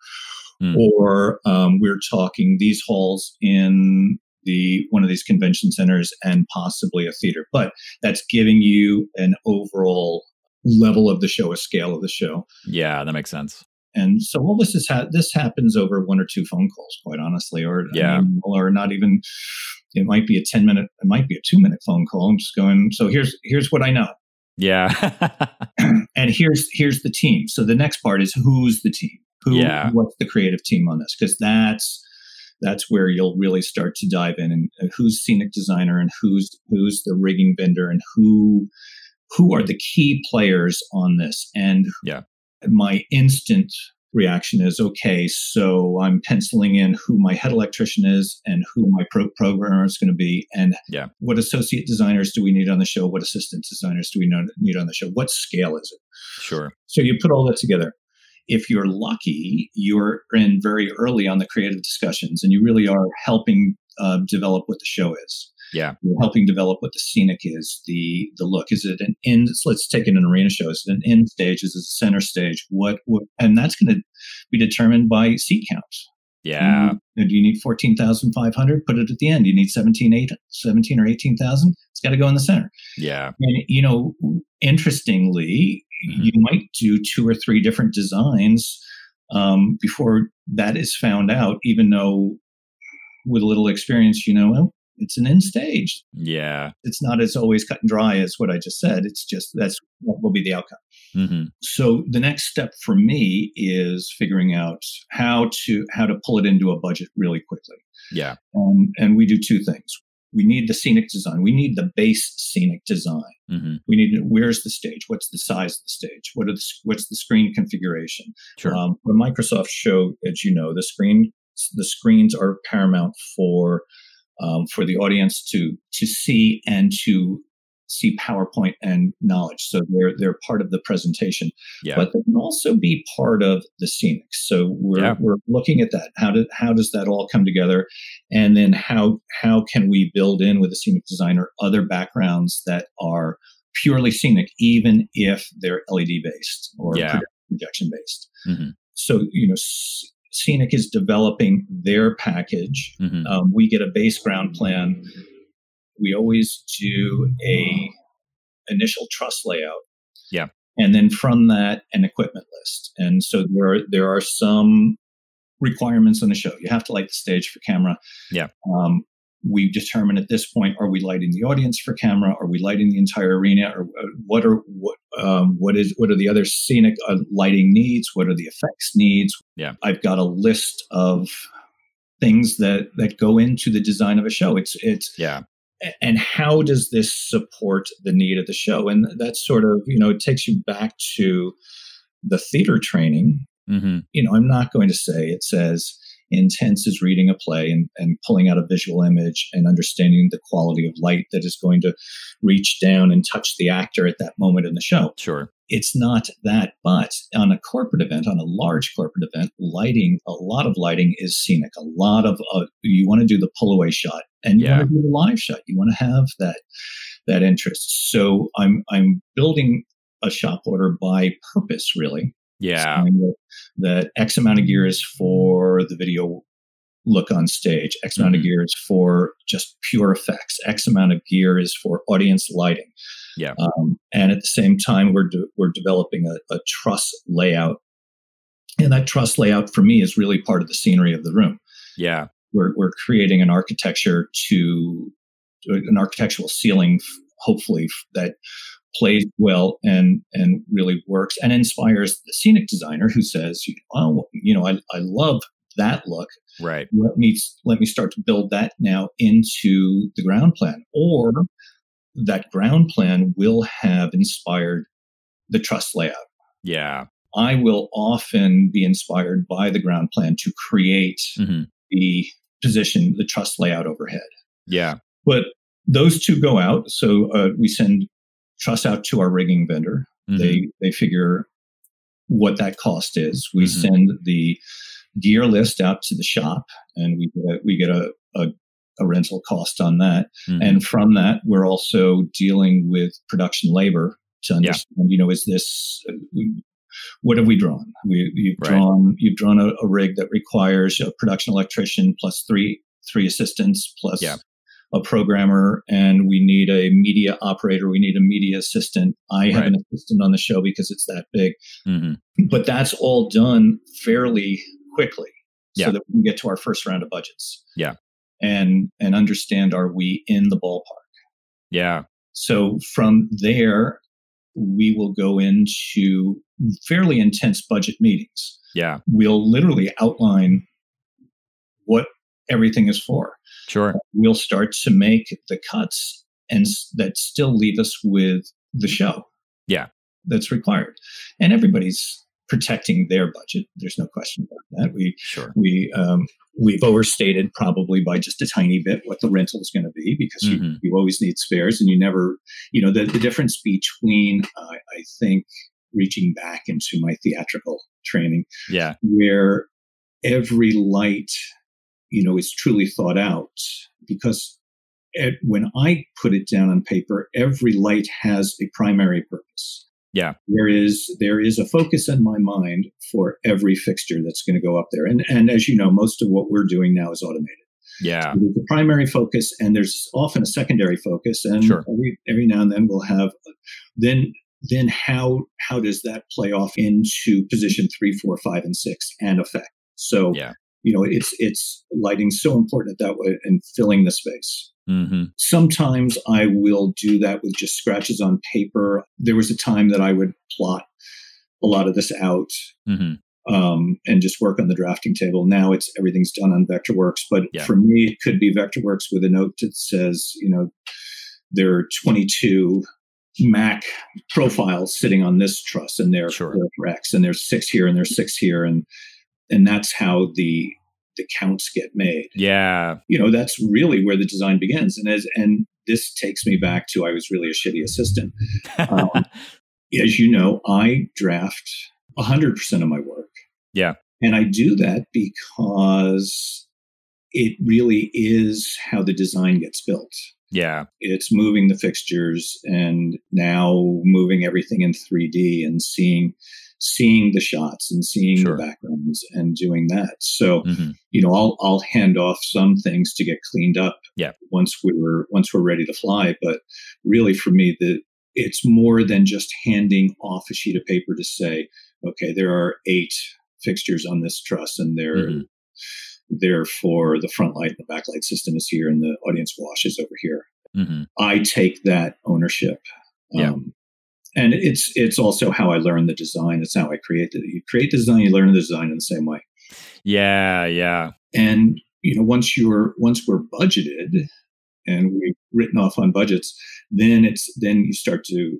Mm. or um, we're talking these halls in the one of these convention centers and possibly a theater. But that's giving you an overall level of the show a scale of the show. Yeah that makes sense and so all this is ha- this happens over one or two phone calls, quite honestly, or yeah, or not even. It might be a ten minute, it might be a two minute phone call. I'm just going. So here's here's what I know. Yeah, *clears throat* and here's here's the team. So the next part is who's the team? Who? Yeah. What's the creative team on this? Because that's that's where you'll really start to dive in and uh, who's scenic designer and who's who's the rigging vendor and who who are the key players on this and yeah my instant reaction is okay, so I'm penciling in who my head electrician is and who my pro- programmer is going to be, and yeah. what associate designers do we need on the show? What assistant designers do we need on the show? What scale is it? Sure. So you put all that together. If you're lucky, you're in very early on the creative discussions and you really are helping uh, develop what the show is. Yeah. You're helping develop what the scenic is, the the look. Is it an in? Let's take it an arena show. Is it an end stage? Is it a center stage? What? what and that's going to be determined by seat count. Yeah. Do you, do you need 14,500? Put it at the end. You need 17, 8, 17 or 18,000? It's got to go in the center. Yeah. And, you know, interestingly, mm-hmm. you might do two or three different designs um, before that is found out, even though with a little experience, you know, well, it's an end stage. Yeah. It's not as always cut and dry as what I just said. It's just that's what will be the outcome. Mm-hmm. So the next step for me is figuring out how to how to pull it into a budget really quickly. Yeah. Um, and we do two things. We need the scenic design. We need the base scenic design. Mm-hmm. We need where's the stage? What's the size of the stage? What are the, what's the screen configuration? Sure. Um, for Microsoft show, as you know, the screen the screens are paramount for um, for the audience to to see and to see PowerPoint and knowledge. So they're they're part of the presentation, yeah. but they can also be part of the scenic. So we're yeah. we're looking at that. How did how does that all come together, and then how how can we build in with a scenic designer other backgrounds that are purely scenic, even if they're LED based or yeah. projection based. Mm-hmm. So you know, Scenic is developing their package. Mm-hmm. Um, we get a base ground plan. We always do a initial truss layout. Yeah. And then from that, an equipment list. And so there are, there are some requirements on the show. You have to light the stage for camera. Yeah. Um, we determine at this point: are we lighting the audience for camera? Are we lighting the entire arena? Or uh, what are what um, what is what are the other scenic uh, lighting needs? What are the effects needs? Yeah, I've got a list of things that that go into the design of a show. It's it's yeah. and how does this support the need of the show? And that's sort of, you know, it takes you back to the theater training. Mm-hmm. You know, I'm not going to say it says intense is reading a play and, and pulling out a visual image and understanding the quality of light that is going to reach down and touch the actor at that moment in the show. Sure. It's not that, but on a corporate event, on a large corporate event, lighting, a lot of lighting is scenic. A lot of, uh, you want to do the pull away shot and you Yeah. want to do the live shot. You want to have that, that interest. So I'm, I'm building a shop order by purpose, really Yeah. that, X amount of gear is for the video look on stage, X amount of Mhm. gear is for just pure effects, X amount of gear is for audience lighting. Yeah. Um, and at the same time, we're, de- we're developing a, a truss layout. And that truss layout for me is really part of the scenery of the room. Yeah. We're, we're creating an architecture to an architectural ceiling, hopefully, that plays well and and really works and inspires the scenic designer who says, "Oh, you know, I, I love that look. Right. Let me let me start to build that now into the ground plan." Or that ground plan will have inspired the truss layout. Yeah. I will often be inspired by the ground plan to create Mhm. the position, the truss layout overhead. Yeah. But those two go out. So uh, we send truss out to our rigging vendor. Mhm. They they figure what that cost is. We Mhm. send the gear list out to the shop, and we get a, we get a, a a rental cost on that. Mhm. And from that, we're also dealing with production labor to Yeah. understand. You know, is this what have we drawn? We, you've Right. drawn you've drawn a, a rig that requires a production electrician plus three three assistants plus Yeah. A programmer, and we need a media operator. We need a media assistant. I have an assistant on the show because it's that big, Mhm. but that's all done fairly quickly, Yeah. so that we can get to our first round of budgets. Yeah. and and understand are we in the ballpark? Yeah. So from there, we will go into fairly intense budget meetings. Yeah. We'll literally outline what everything is for. Sure. We'll start to make the cuts and that still leave us with the show. Yeah. That's required. And everybody's protecting their budget. There's no question about that. We Sure. we um, we've overstated probably by just a tiny bit what the rental is going to be because Mhm. you, you always need spares and you never you know the, the difference between uh, i think reaching back into my theatrical training Yeah. where every light you know is truly thought out because it, when i put it down on paper every light has a primary purpose Yeah. there is there is a focus in my mind for every fixture that's going to go up there and and as you know most of what we're doing now is automated Yeah. there's a primary focus and there's often a secondary focus and Sure. every, every now and then we'll have then then how how does that play off into position three four five and six and effect so Yeah. You know it's it's lighting so important that way and filling the space Mm-hmm. Sometimes I will do that with just scratches on paper. There was a time that I would plot a lot of this out Mm-hmm. um, and just work on the drafting table. Now it's everything's done on Vectorworks, but Yeah. for me, it could be Vectorworks with a note that says, you know, there are 22 Mac profiles sitting on this truss, and they're Sure. they're X, and there's six here, and there's six here, and and that's how the the counts get made Yeah. you know that's really where the design begins and as and this takes me back to i was really a shitty assistant *laughs* Um, as you know i draft 100% of my work Yeah. and i do that because it really is how the design gets built yeah. it's moving the fixtures and now moving everything in 3d and seeing seeing the shots and seeing Sure. the backgrounds and doing that so hmm you know i'll i'll hand off some things to get cleaned up Yeah. once we were once we're ready to fly but really for me the it's more than just handing off a sheet of paper to say okay there are eight fixtures on this truss and they're Mhm. they're for the front light and the backlight system is here and the audience wash is over here hmm i take that ownership Yeah. um, and it's it's also how i learn the design it's how i create it you create the design you learn the design in the same way Yeah. Yeah. and you know once you're once we're budgeted and we've written off on budgets, then it's then you start to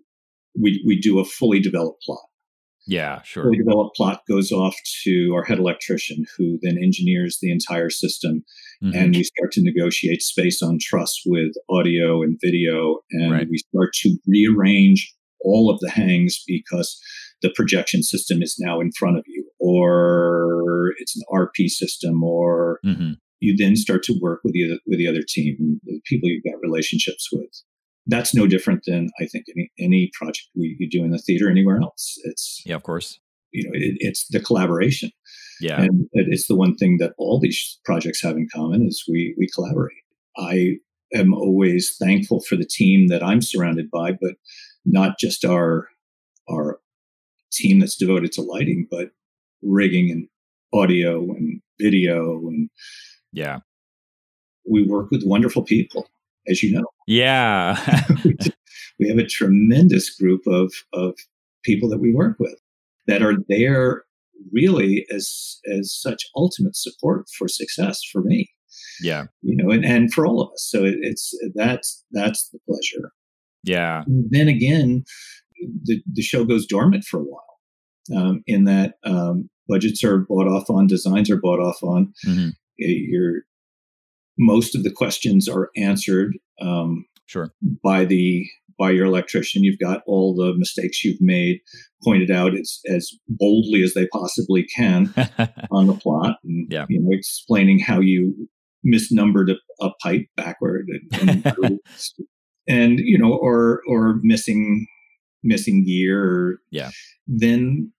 we we do a fully developed plot. Yeah, sure. Fully developed plot goes off to our head electrician, who then engineers the entire system, mm-hmm. and we start to negotiate space on truss with audio and video, and right. we start to rearrange all of the hangs because the projection system is now in front of you, or it's an RP system, or mm-hmm. you then start to work with the with the other team, the people you've got relationships with. That's no different than I think any any project we, you do in the theater anywhere else. It's yeah, of course. You know, it, it's the collaboration. Yeah, and it's the one thing that all these projects have in common is we we collaborate. I am always thankful for the team that I'm surrounded by, but not just our our team that's devoted to lighting, but rigging and audio and video and yeah. we work with wonderful people as you know. Yeah. *laughs* We have a tremendous group of of people that we work with that are there really as as such ultimate support for success for me. Yeah. You know and, and for all of us. So it, it's that's that's the pleasure yeah and then again the, the show goes dormant for a while um, in that um, budgets are bought off on, designs are bought off on. Mm-hmm. Your most of the questions are answered um, sure by the by your electrician. You've got all the mistakes you've made pointed out as as boldly as they possibly can *laughs* on the plot, and yeah. you know, explaining how you misnumbered a, a pipe backward and, and, *laughs* and you know or or missing missing gear or yeah. then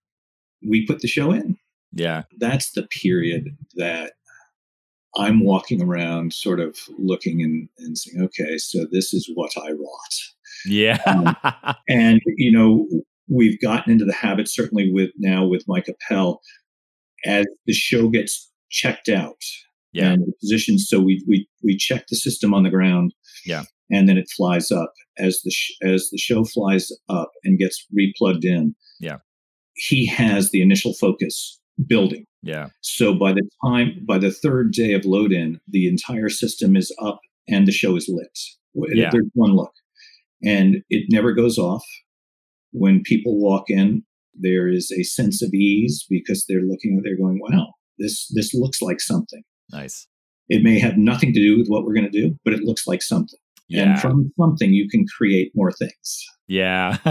we put the show in. Yeah. That's the period that i'm walking around sort of looking and, and saying okay so this is what i wrought yeah. Um, *laughs* and you know we've gotten into the habit certainly with now with mike appel as the show gets checked out yeah. and the positions so we, we we check the system on the ground yeah and then it flies up as the sh- as the show flies up and gets replugged in. Yeah, he has the initial focus building. Yeah. So by the time by the third day of load in, the entire system is up and the show is lit. Yeah. There's one look, and it never goes off. When people walk in, there is a sense of ease because they're looking they're going, "Wow, this this looks like something." Nice. It may have nothing to do with what we're going to do, but it looks like something. Yeah. And from something, you can create more things. Yeah. *laughs*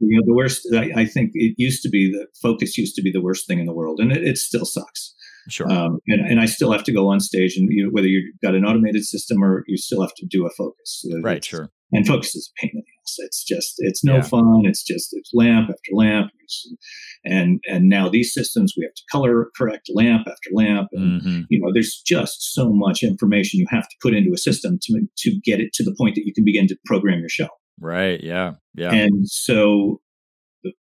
you know, the worst, I, I, think it used to be that focus used to be the worst thing in the world, and it, it still sucks. Sure. Um, and, and I still have to go on stage, and you know, whether you've got an automated system or you still have to do a focus. Right, it's, sure. And focus is a pain in the ass. It's just, it's no yeah. fun. It's just, it's lamp after lamp. And, and now these systems, we have to color correct lamp after lamp. And, mm-hmm. you know, there's just so much information you have to put into a system to, to get it to the point that you can begin to program your show. Right. Yeah. Yeah. And so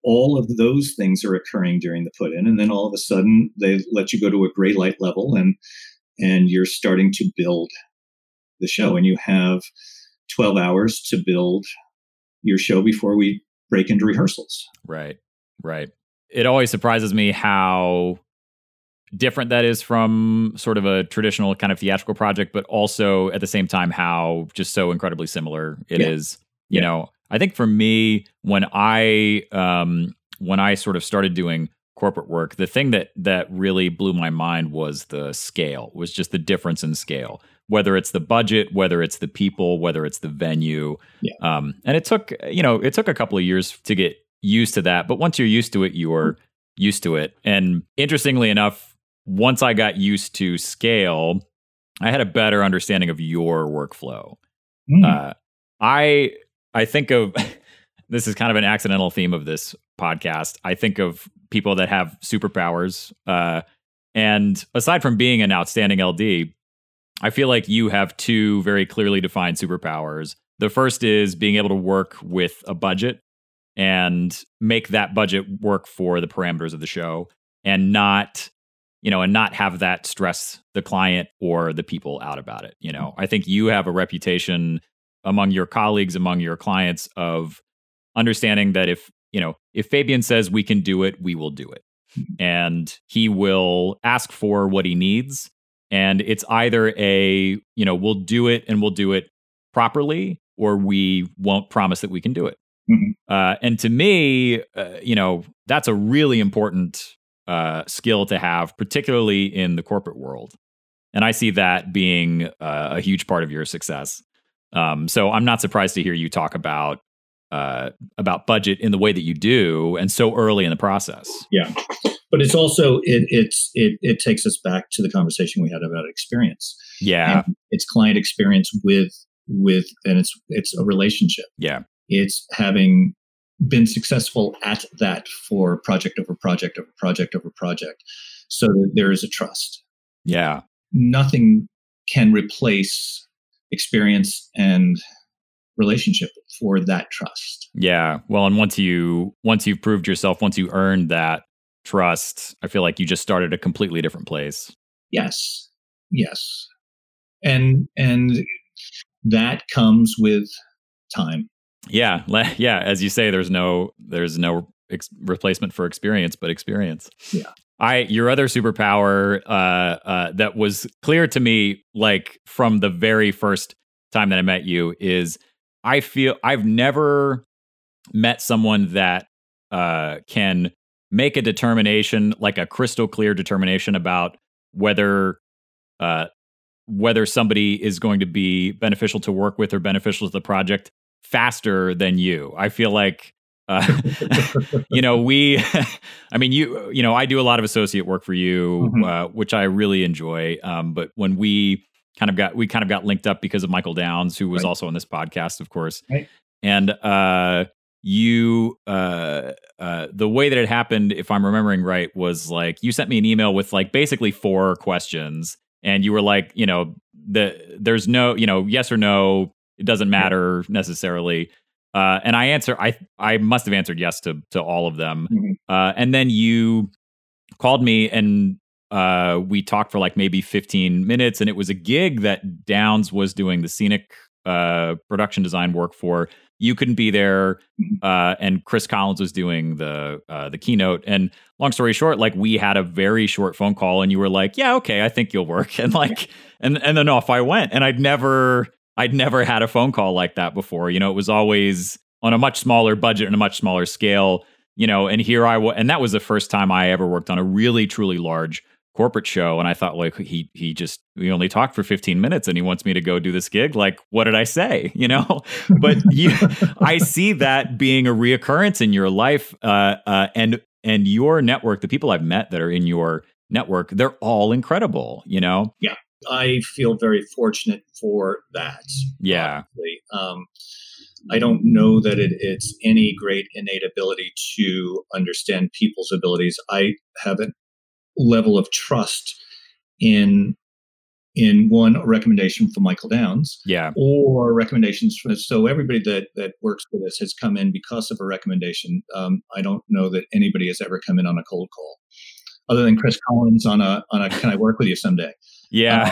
all of those things are occurring during the put in. And then all of a sudden they let you go to a gray light level and, and you're starting to build the show and you have 12 hours to build your show before we break into rehearsals. Right. Right. It always surprises me how different that is from sort of a traditional kind of theatrical project, but also at the same time how just so incredibly similar it yeah. is. You yeah. know, I think for me, when I um when I sort of started doing corporate work, the thing that that really blew my mind was the scale, was just the difference in scale whether it's the budget, whether it's the people, whether it's the venue. Yeah. Um, and it took, you know, it took a couple of years to get used to that. But once you're used to it, you're used to it. And interestingly enough, once I got used to scale, I had a better understanding of your workflow. Mm. Uh, I I think of *laughs* this is kind of an accidental theme of this podcast. I think of people that have superpowers. Uh, and aside from being an outstanding LD, I feel like you have two very clearly defined superpowers. The first is being able to work with a budget and make that budget work for the parameters of the show and not you know and not have that stress the client or the people out about it you know i think you have a reputation among your colleagues among your clients of understanding that if you know if fabian says we can do it we will do it mm-hmm. and he will ask for what he needs and it's either a you know we'll do it and we'll do it properly, or we won't promise that we can do it. Mhm. Uh, and to me, uh, you know, that's a really important uh, skill to have, particularly in the corporate world. And I see that being uh, a huge part of your success. Um, so I'm not surprised to hear you talk about uh, about budget in the way that you do, and so early in the process. Yeah, but it's also it it's it it takes us back to the conversation we had about experience. Yeah, And it's client experience with with and it's it's a relationship. yeah, It's having been successful at that for project over project over project over project, so that there is a trust. yeah, Nothing can replace experience and relationship for that trust. yeah. Well, and once you once you've proved yourself, once you earned that trust, I feel like you just started a completely different place. Yes, yes, and and that comes with time. Yeah, le- *laughs* yeah. As you say, there's no there's no ex- replacement for experience, but experience. Yeah. I your other superpower uh, uh, that was clear to me, like from the very first time that I met you, is I feel I've never met someone that uh, can make a determination, like a crystal clear determination about whether uh, whether somebody is going to be beneficial to work with or beneficial to the project faster than you. I feel like uh, *laughs* you know we *laughs* i mean you you know i do a lot of associate work for you Mhm. uh, which i really enjoy um, but when we kind of got we kind of got linked up because of michael downs who was Right. also on this podcast of course Right. and uh you uh uh the way that it happened if i'm remembering right was like you sent me an email with like basically four questions and you were like you know the there's no you know yes or no it doesn't matter necessarily uh, and I answer, I I must have answered yes to to all of them. Mhm. Uh, and then you called me and uh, we talked for like maybe 15 minutes, and it was a gig that Downs was doing the scenic uh, production design work for. You couldn't be there, Mhm. uh, and Chris Collins was doing the uh, the keynote. And long story short, like we had a very short phone call, and you were like, "Yeah, okay, I think you'll work." *laughs* And like, and and then off I went, and I'd never I'd never had a phone call like that before. You know, it was always on a much smaller budget and a much smaller scale. You know, and here I was, and that was the first time I ever worked on a really truly large corporate show. And I thought, like, he he just we only talked for 15 minutes, and he wants me to go do this gig. Like, what did I say? *laughs* You know, but you, *laughs* I see that being a reoccurrence in your life, uh, uh, and and your network, the people I've met that are in your network, they're all incredible. You know, yeah I feel very fortunate for that. yeah. Um, I don't know that it, it's any great innate ability to understand people's abilities. I have a level of trust in in one recommendation from Michael Downs yeah, or recommendations from so everybody that that works with us has come in because of a recommendation. Um, I don't know that anybody has ever come in on a cold call, other than Chris Collins on a on a Can I work with you someday? yeah,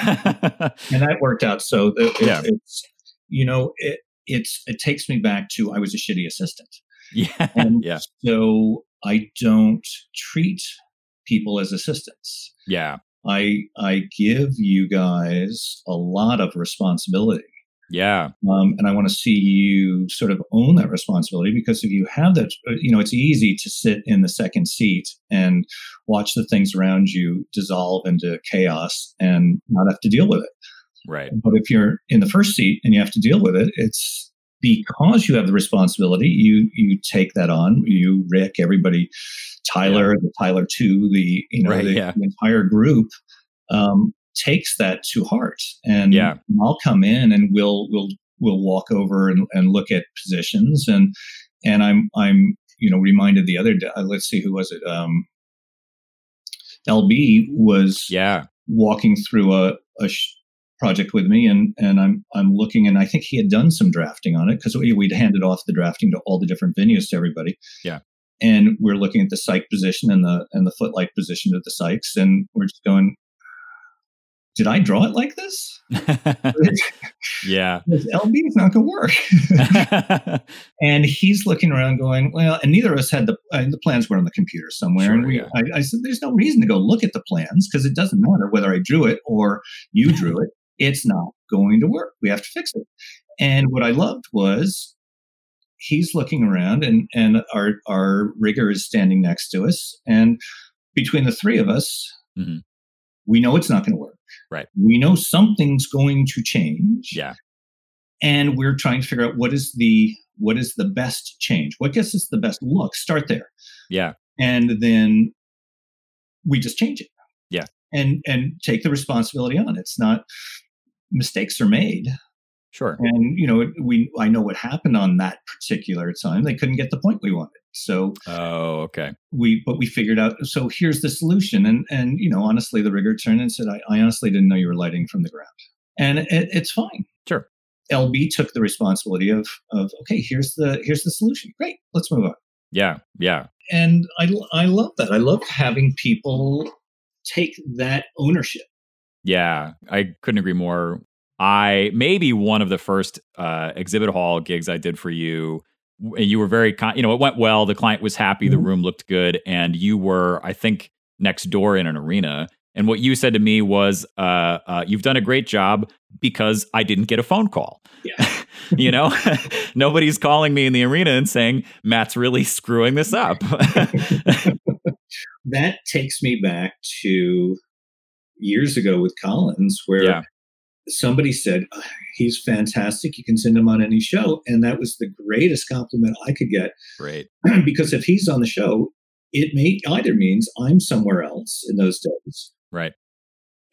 and that worked out. So the, it, Yeah. it's you know it it's it takes me back to I was a shitty assistant, *laughs* yeah, and yeah, so I don't treat people as assistants. yeah, I I give you guys a lot of responsibility. yeah, Um, and I want to see you sort of own that responsibility because if you have that, uh, you know, it's easy to sit in the second seat and watch the things around you dissolve into chaos and not have to deal with it. right, But if you're in the first seat and you have to deal with it, it's because you have the responsibility. You you take that on. You, Rick, everybody, Tyler, the Tyler two, the you know Right, the, yeah. the entire group um, takes that to heart. And Yeah. I'll come in and we'll we'll we'll walk over and, and look at positions and and I'm I'm you know reminded the other day. uh, Let's see who was it. Um, LB was yeah, walking through a, a sh- project with me and and I'm I'm looking and I think he had done some drafting on it because we'd handed off the drafting to all the different venues to everybody. Yeah. And we're looking at the cyc position and the and the footlight position of the cycs and we're just going, did I draw it like this? *laughs* yeah, *laughs* Because LB is not going to work. *laughs* and he's looking around going, well, and neither of us had the uh, the plans were on the computer somewhere. Sure, and we, yeah. I, I said, there's no reason to go look at the plans because it doesn't matter whether I drew it or you drew it. It's not going to work. We have to fix it. And what I loved was he's looking around and and our our rigger is standing next to us. And between the three of us mm-hmm. we know it's not going to work. Right. We know something's going to change. Yeah. And we're trying to figure out what is the what is the best change? What gets us the best look? Start there. Yeah. And then we just change it. Yeah. And and take the responsibility on. It's not mistakes are made Sure. And you know, we I know what happened on that particular time. They couldn't get the point we wanted. So Oh, okay. We but we figured out so here's the solution. And and you know, honestly, the rigger turned and said, I, I honestly didn't know you were lighting from the ground. And it, it's fine. Sure. LB took the responsibility of of okay, here's the here's the solution. Great, let's move on. Yeah, yeah. And I I love that. I love having people take that ownership. Yeah, I couldn't agree more. I maybe one of the first uh, exhibit hall gigs I did for you. You were very, con- you know, it went well. The client was happy. Mm-hmm. The room looked good, and you were, I think, next door in an arena. And what you said to me was, uh, uh, "You've done a great job because I didn't get a phone call." Yeah. *laughs* you know, *laughs* nobody's calling me in the arena and saying Matt's really screwing this up. *laughs* that takes me back to years ago with Collins, where yeah somebody said oh, he's fantastic. You can send him on any show. And that was the greatest compliment i could get. Right *clears throat* because if he's on the show it may either means i'm somewhere else in those days. Right.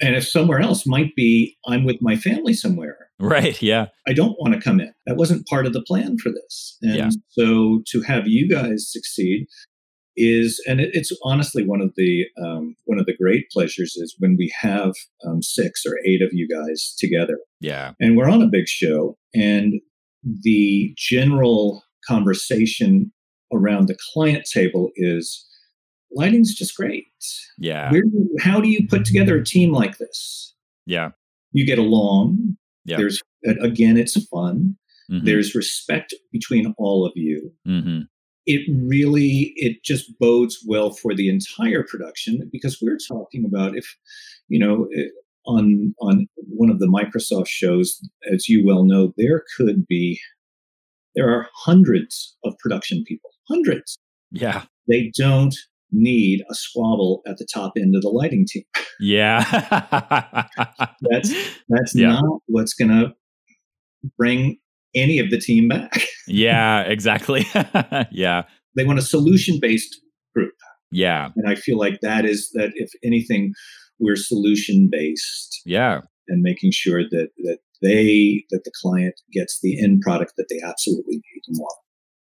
And if somewhere else might be i'm with my family somewhere. Right yeah. I don't want to come in. That wasn't part of the plan for this. And yeah. so to have you guys succeed is, and it, it's honestly one of the um, one of the great pleasures is when we have um, six or eight of you guys together. Yeah, and we're on a big show, and the general conversation around the client table is lighting's just great. Yeah, Where, how do you put together a team like this? Yeah, you get along. Yeah. There's again, it's fun. Mm-hmm. There's respect between all of you. Mm-hmm it really it just bodes well for the entire production because we're talking about if you know eh, on on one of the Microsoft shows, as you well know, there could be there are hundreds of production people, hundreds. Yeah, they don't need a squabble at the top end of the lighting team. *laughs* Yeah, that's that's yeah. not what's going to bring any of the team back. yeah, *laughs* exactly. *laughs* yeah. They want a solution based group. Yeah. And I feel like that is that if anything, we're solution based. Yeah. And making sure that that they that the client gets the end product that they absolutely need and want.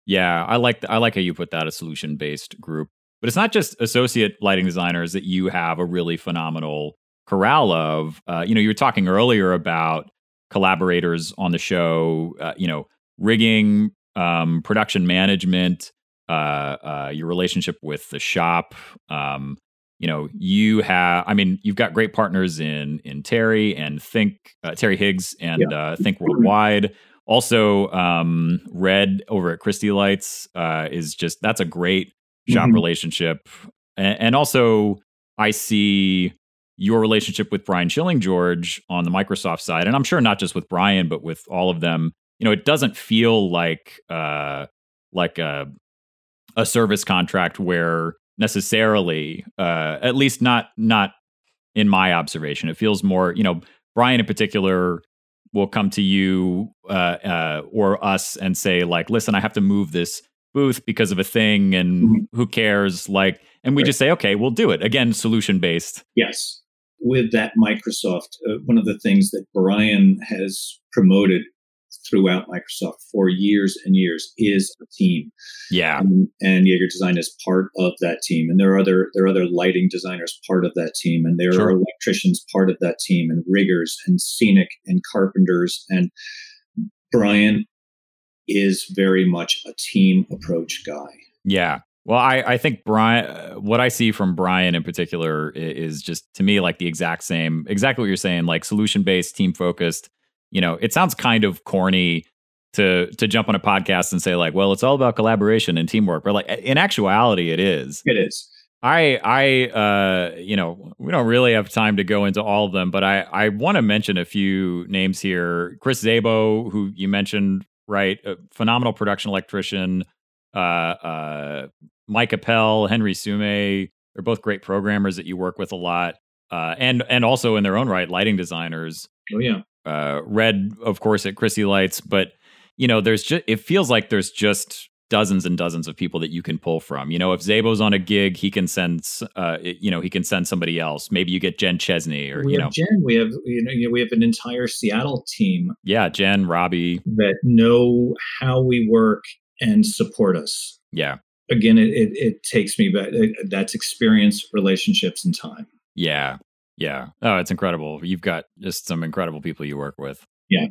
Yeah, I like I like how you put that a solution based group. But it's not just associate lighting designers that you have a really phenomenal corral of. Uh, you know, you were talking earlier about collaborators on the show, uh, you know, rigging, um, production management, uh, uh, your relationship with the shop. Um, you know, you have, I mean, you've got great partners in in Terry and Think, uh, Terry Higgs and yeah. Uh, Think Worldwide. Also, um, Red over at Christie Lites uh, is just that's a great shop mm-hmm. relationship, and, and also I see your relationship with Brian Schilling George on the Microsoft side, and I'm sure not just with Brian, but with all of them, you know, it doesn't feel like uh, like a a service contract where necessarily, uh, at least not not in my observation, it feels more, you know, Brian in particular will come to you uh, uh, or us and say like, listen, I have to move this booth because of a thing, and mm-hmm. who cares? Like, and we right. just say, okay, we'll do it. Again, solution based. Yes with that Microsoft, uh, one of the things that Brian has promoted throughout Microsoft for years and years is a team. Yeah. Um, and Yeager Design is part of that team. And there are other there are other lighting designers part of that team. And there sure. are electricians part of that team and riggers and scenic and carpenters. And Brian is very much a team approach guy. Yeah. Well, I, I think Brian, what I see from Brian in particular is just to me like the exact same, exactly what you're saying, like solution based, team focused. You know, it sounds kind of corny to to jump on a podcast and say like, well, it's all about collaboration and teamwork, but like in actuality, it is. It is. I, I, uh, you know, we don't really have time to go into all of them, but I, I want to mention a few names here. Chris Zabo, who you mentioned, right? A phenomenal production electrician. Uh, uh, Mike Appel, Henry Sume. They're both great programmers that you work with a lot, uh, and and also in their own right, lighting designers. Oh yeah. Uh, Red, of course, at Christie Lites, but you know, there's just it feels like there's just dozens and dozens of people that you can pull from. You know, if Zabo's on a gig, he can send, uh, you know, he can send somebody else. Maybe you get Jen Chesney or we you know, Jen. We have you know we have an entire Seattle team. Yeah, Jen, Robbie, that know how we work and support us. Yeah. Again, it it, it takes me back. That's experience, relationships, and time. Yeah. Yeah. Oh, it's incredible. You've got just some incredible people you work with. Yeah.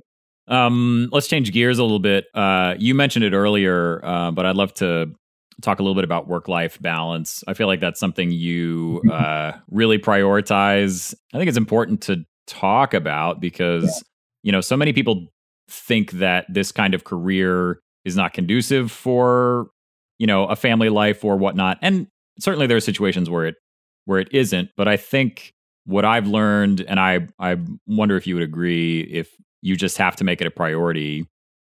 Um, let's change gears a little bit. Uh, you mentioned it earlier, uh, but I'd love to talk a little bit about work life balance. I feel like that's something you mm-hmm. uh, really prioritize. I think it's important to talk about because, yeah. you know, so many people think that this kind of career is not conducive for, you know, a family life or whatnot. And certainly there are situations where it where it isn't. But I think what I've learned, and I I wonder if you would agree, if you just have to make it a priority.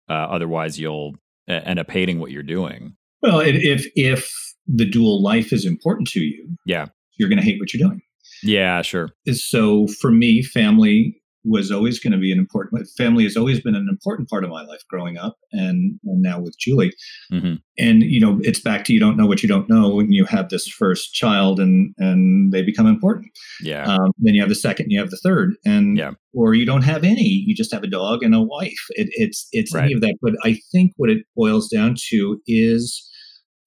Uh, otherwise, you'll end up hating what you're doing. Well, if if the dual life is important to you, yeah, you're going to hate what you're doing. Yeah, sure. So for me, family was always going to be an important family has always been an important part of my life growing up and, and now with julie mm-hmm. and you know it's back to you don't know what you don't know when you have this first child and and they become important yeah um, then you have the second you have the third and yeah. or you don't have any you just have a dog and a wife it, it's it's right. any of that but i think what it boils down to is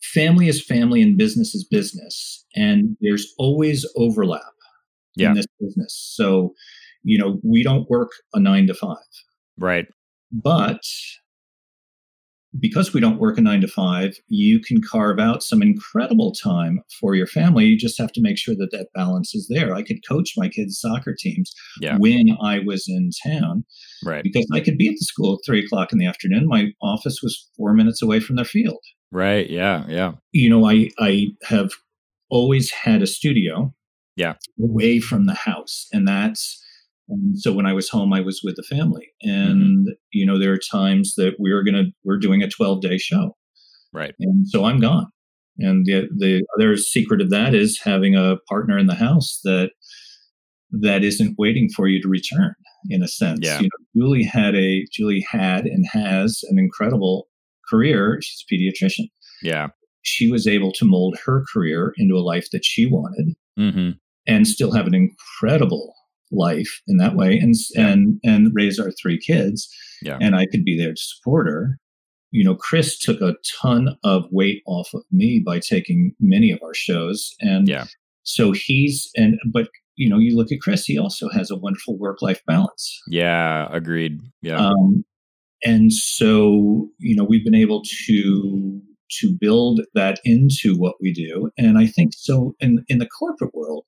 family is family and business is business and there's always overlap yeah. in this business so you know, we don't work a nine to five. Right. But because we don't work a nine to five, you can carve out some incredible time for your family. You just have to make sure that that balance is there. I could coach my kids' soccer teams yeah. when I was in town, right? Because I could be at the school at three o'clock in the afternoon. My office was four minutes away from their field. Right. Yeah. Yeah. You know, I I have always had a studio. Yeah. Away from the house, and that's and so when I was home, I was with the family. And, mm-hmm. you know, there are times that we're going to, we're doing a 12 day show. Right. And so I'm gone. And the, the other secret of that is having a partner in the house that, that isn't waiting for you to return in a sense. Yeah. You know, Julie had a, Julie had and has an incredible career. She's a pediatrician. Yeah. She was able to mold her career into a life that she wanted mm-hmm. and still have an incredible life in that way and yeah. and and raise our three kids yeah. and i could be there to support her. You know chris took a ton of weight off of me by taking many of our shows and yeah. so he's and but you know you look at chris he also has a wonderful work life balance. Yeah agreed. Yeah. Um, and so you know we've been able to to build that into what we do and i think so in in the corporate world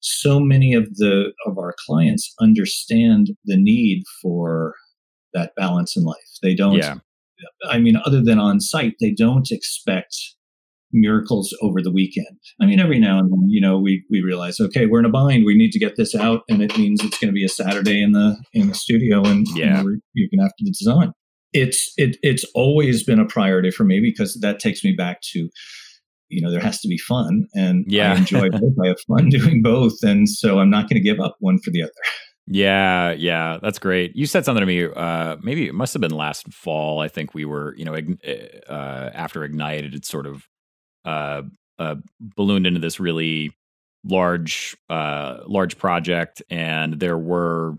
so many of the of our clients understand the need for that balance in life. They don't yeah. I mean other than on site, they don't expect miracles over the weekend. I mean every now and then, you know, we we realize okay, we're in a bind, we need to get this out and it means it's going to be a Saturday in the in the studio and yeah. you you're going to have to design. It's it it's always been a priority for me because that takes me back to you know there has to be fun and yeah. i enjoy *laughs* both. I have fun *laughs* doing both and so i'm not going to give up one for the other. Yeah yeah that's great. You said something to me uh maybe it must have been last fall i think we were you know uh after ignited it sort of uh, uh ballooned into this really large uh large project and there were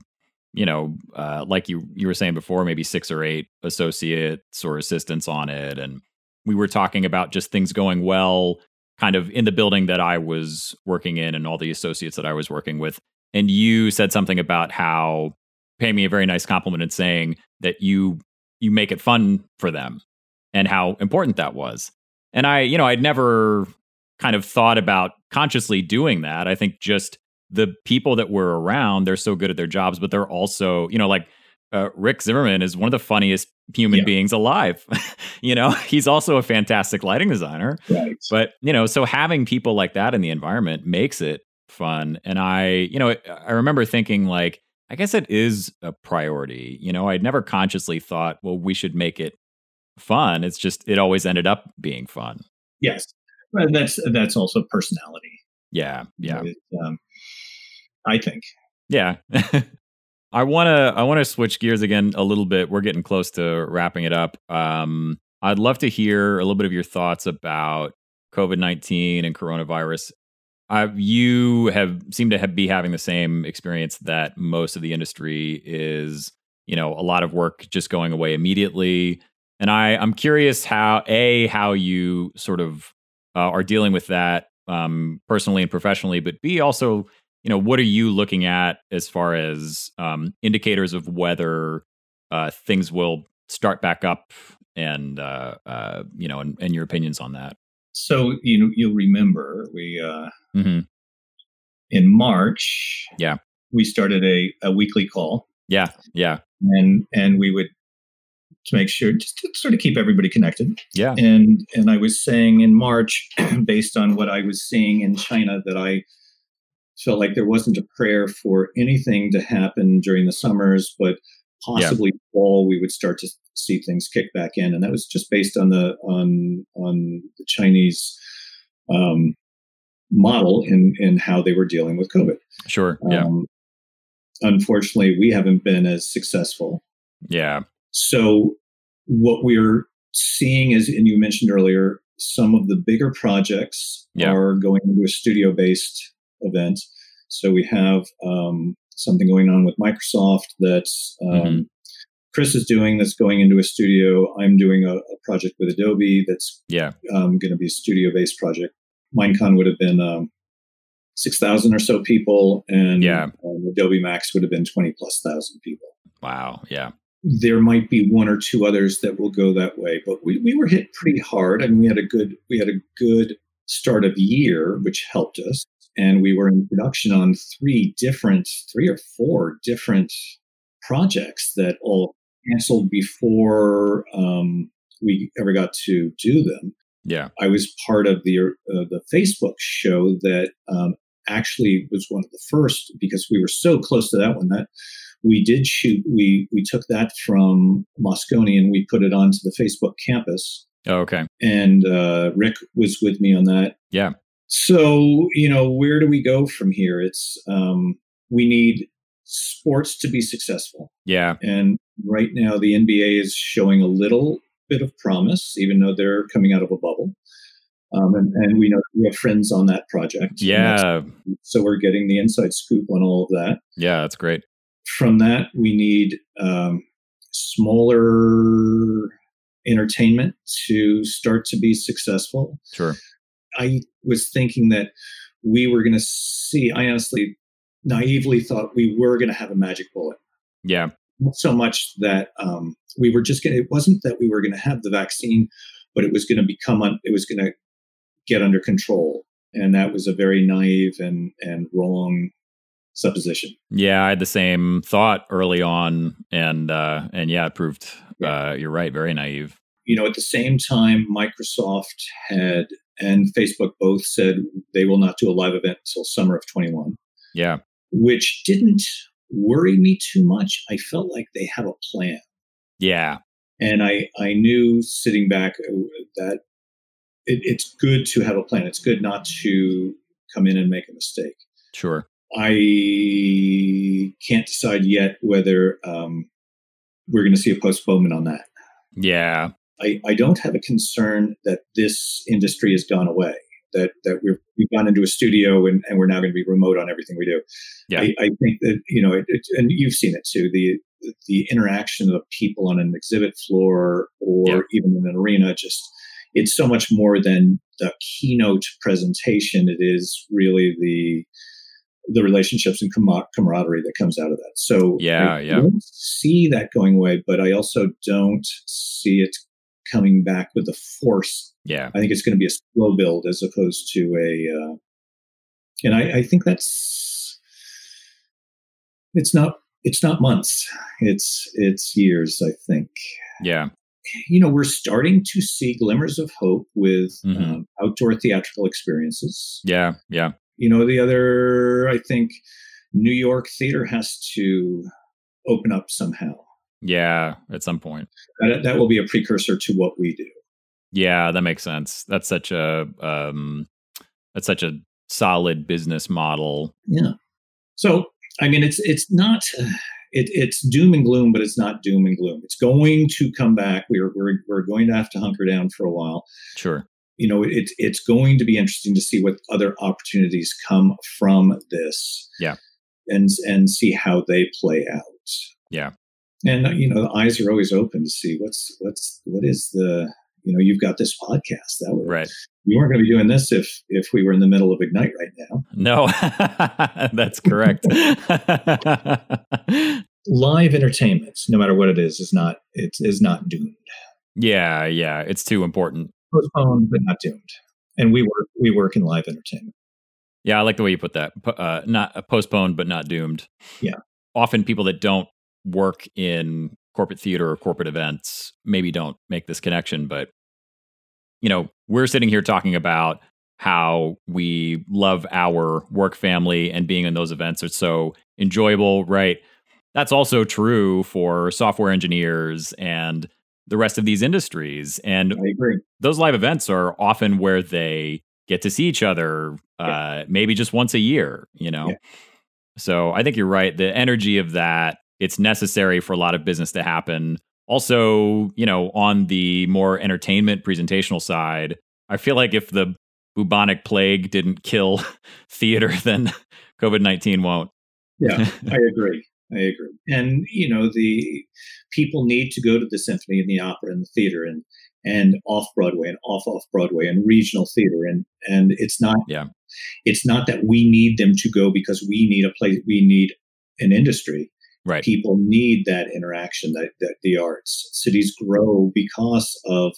you know uh like you you were saying before maybe six or eight associates or assistants on it and we were talking about just things going well kind of in the building that I was working in and all the associates that I was working with. And you said something about how paying me a very nice compliment and saying that you you make it fun for them and how important that was. And I, you know, I'd never kind of thought about consciously doing that. I think just the people that were around, they're so good at their jobs, but they're also, you know, like uh, Rick Zimmerman is one of the funniest human Yeah. beings alive. *laughs* you know, he's also a fantastic lighting designer. Right. But, you know, so having people like that in the environment makes it fun. And I, you know, I remember thinking like, I guess it is a priority. You know, I'd never consciously thought, well, we should make it fun. It's just, it always ended up being fun. Yes. But that's that's also personality. Yeah. Yeah. It, um, I think. Yeah. *laughs* I want to I want to switch gears again a little bit. We're getting close to wrapping it up. Um I'd love to hear a little bit of your thoughts about COVID-19 and coronavirus. You have seem to have, be having the same experience that most of the industry is, you know, a lot of work just going away immediately. And I I'm curious how a how you sort of uh, are dealing with that um, personally and professionally, but b also you know what are you looking at as far as um, indicators of whether uh, things will start back up and uh, uh, you know and, and your opinions on that So you know you'll remember we uh, hmm in March. Yeah. We started a, a weekly call, yeah yeah and and we would to make sure just to sort of keep everybody connected. yeah And and I was saying in March, *clears throat* based on what I was seeing in China, that I felt like there wasn't a prayer for anything to happen during the summers, but possibly fall we would start to see things kick back in, and that was just based on the on on the Chinese um, model in in how they were dealing with COVID. sure yeah Um, unfortunately, we haven't been as successful. yeah So what we're seeing is, and you mentioned earlier, some of the bigger projects Yeah. are going into a studio-based event. So we have um, something going on with Microsoft that's um, Mhm. Chris is doing that's going into a studio. I'm doing a, a project with Adobe that's yeah um, going to be a studio-based project. Minecon would have been um, six thousand or so people, and Yeah. um, Adobe Max would have been twenty plus thousand people wow yeah there might be one or two others that will go that way but we, we were hit pretty hard I mean, we had a good we had a good start of year which helped us and we were in production on three different three or four different projects that all canceled before um, we ever got to do them. Yeah. I was part of the uh, the facebook show that um, actually was one of the first because we were so close to that one that we did shoot we we took that from moscone and we put it onto the facebook campus. Oh, okay. And uh, rick was with me on that. Yeah. So you know where do we go from here? It's um, we need sports to be successful. Yeah. And right now the nba is showing a little bit of promise even though they're coming out of a bubble. Um, and, and we know we have friends on that project. Yeah. So we're getting the inside scoop on all of that. Yeah that's great. From that we need um, smaller entertainment to start to be successful. Sure i was thinking that we were going to see i honestly naively thought we were going to have a magic bullet. Yeah. Not so much that um, we were just going to it wasn't that we were going to have the vaccine but it was going to become un, it was going to get under control. And that was a very naive and and wrong supposition. Yeah i had the same thought early on and uh and yeah it proved uh you're right very naive. You know, at the same time, Microsoft had and Facebook both said they will not do a live event until summer of 21, yeah which didn't worry me too much. I felt like they have a plan. yeah And I, I knew sitting back uh, that it, it's good to have a plan. It's good not to come in and make a mistake. sure I can't decide yet whether um, we're going to see a postponement on that. yeah I, I don't have a concern that this industry has gone away. That that we've we've gone into a studio and, and we're now going to be remote on everything we do. Yeah. I, I think that you know, it, it, and you've seen it too. The the interaction of people on an exhibit floor or Yeah. even in an arena, just it's so much more than the keynote presentation. It is really the the relationships and camar- camaraderie that comes out of that. So Yeah, I yeah. don't see that going away, but I also don't see it coming back with the force. yeah. I think it's going to be a slow build as opposed to a, uh, and I, I think that's it's not it's not months. It's it's years i think. Yeah. You know we're starting to see glimmers of hope with Mhm. um, outdoor theatrical experiences. Yeah yeah. You know the other i think new york theater has to open up somehow yeah at some point. That, that will be a precursor to what we do. Yeah that makes sense. That's such a um that's such a solid business model. Yeah. So i mean it's it's not *sighs* it, it's doom and gloom but it's not doom and gloom. It's going to come back. We're, we're we're going to have to hunker down for a while. Sure. You know it's it's going to be interesting to see what other opportunities come from this Yeah. and and see how they play out. Yeah. And you know the eyes are always open to see what's what's what is the you know you've got this podcast. That would right. you weren't going to be doing this if if we were in the middle of ignite right now. No. *laughs* That's correct. *laughs* Live entertainment no matter what it is is not it is not doomed. Yeah yeah. It's too important. Postponed but not doomed. And we work we work in live entertainment. Yeah, I like the way you put that. Uh, not uh, postponed, but not doomed. Yeah. Often people that don't work in corporate theater or corporate events maybe don't make this connection, but you know, we're sitting here talking about how we love our work family and being in those events are so enjoyable, right? That's also true for software engineers and the rest of these industries. And i agree those live events are often where they get to see each other uh maybe just once a year you know Yeah. so i think you're right the energy of that it's necessary for a lot of business to happen also you know on the more entertainment presentational side i feel like if the bubonic plague didn't kill *laughs* theater *laughs* then covid-19 won't Yeah, *laughs* I agree. I agree. And you know, the people need to go to the symphony and the opera and the theater and and off Broadway and off off Broadway and regional theater and and it's not Yeah. it's not that we need them to go because we need a place we need an industry. Right People need that interaction that, that the arts. Cities grow because of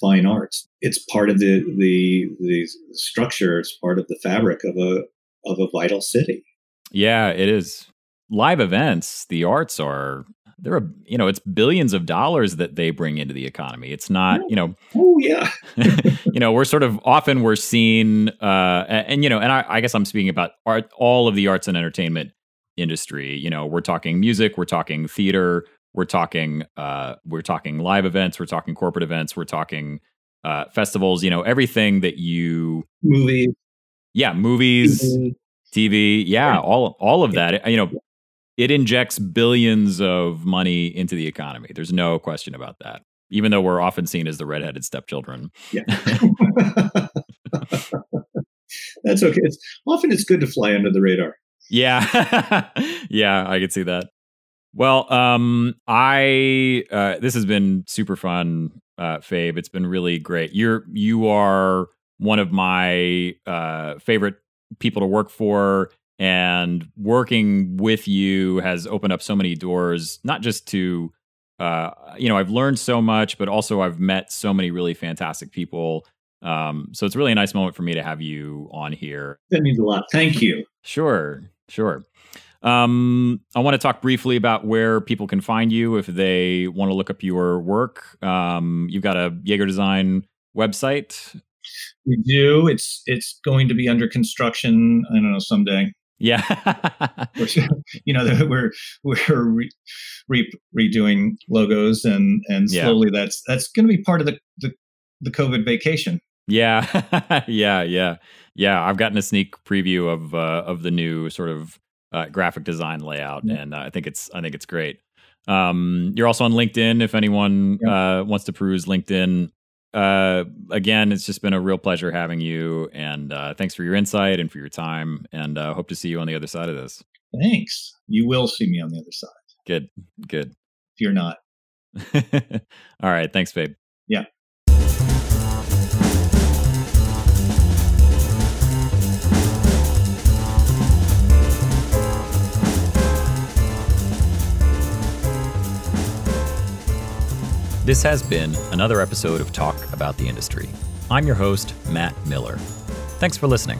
fine arts. It's part of the the the structure, it's part of the fabric of a of a vital city. yeah it is live events the arts are there are you know it's billions of dollars that they bring into the economy it's not you know Oh yeah. *laughs* *laughs* you know, we're sort of often we're seen, uh, and, and, you know, and I, I guess I'm speaking about art, all of the arts and entertainment industry. You know, we're talking music, we're talking theater, we're talking, uh, we're talking live events, we're talking corporate events, we're talking uh, festivals. You know, everything that you, Movies. yeah, movies, TV. TV, yeah, all all of that. You know, it injects billions of money into the economy. There's no question about that. Even though we're often seen as the redheaded stepchildren. Yeah. *laughs* *laughs* That's okay. It's often it's good to fly under the radar. Yeah. *laughs* yeah, I could see that. Well, um, I uh, this has been super fun, uh, Fabe. It's been really great. You're you are one of my uh, favorite people to work for, and working with you has opened up so many doors. Not just to, uh, you know, I've learned so much, but also I've met so many really fantastic people. Um, so it's really a nice moment for me to have you on here. That means a lot. Thank you. Sure, sure. Um, I want to talk briefly about where people can find you if they want to look up your work. Um, you've got a Yeager Design website. We do. It's it's going to be under construction. I don't know someday. Yeah. *laughs* You know, we're we're re, re, redoing logos, and and Yeah. slowly that's that's going to be part of the the, the COVID vacation. Yeah. *laughs* yeah. Yeah. Yeah. I've gotten a sneak preview of uh, of the new sort of uh, graphic design layout, Yeah. and uh, I think it's I think it's great. Um, you're also on LinkedIn. If anyone uh, wants to peruse LinkedIn, uh, again, it's just been a real pleasure having you, and uh, thanks for your insight and for your time, and uh, hope to see you on the other side of this. Thanks. You will see me on the other side. Good, good. If you're not, *laughs* All right, thanks, Fabe. This has been another episode of Talk About the Industry. I'm your host, Matt Miller. Thanks for listening.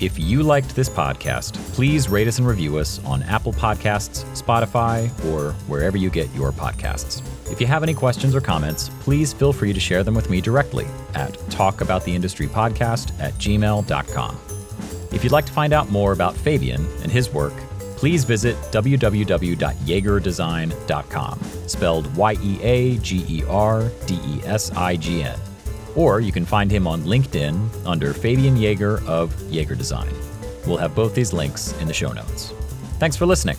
If you liked this podcast, please rate us and review us on Apple Podcasts, Spotify, or wherever you get your podcasts. If you have any questions or comments, please feel free to share them with me directly at talkabouttheindustrypodcast at gmail.com. If you'd like to find out more about Fabian and his work, please visit www.yeagerdesign.com, spelled Y E A G E R D E S I G N. Or you can find him on LinkedIn under Fabian Yeager of Yeager Design. We'll have both these links in the show notes. Thanks for listening.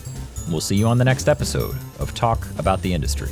We'll see you on the next episode of Talk About the Industry.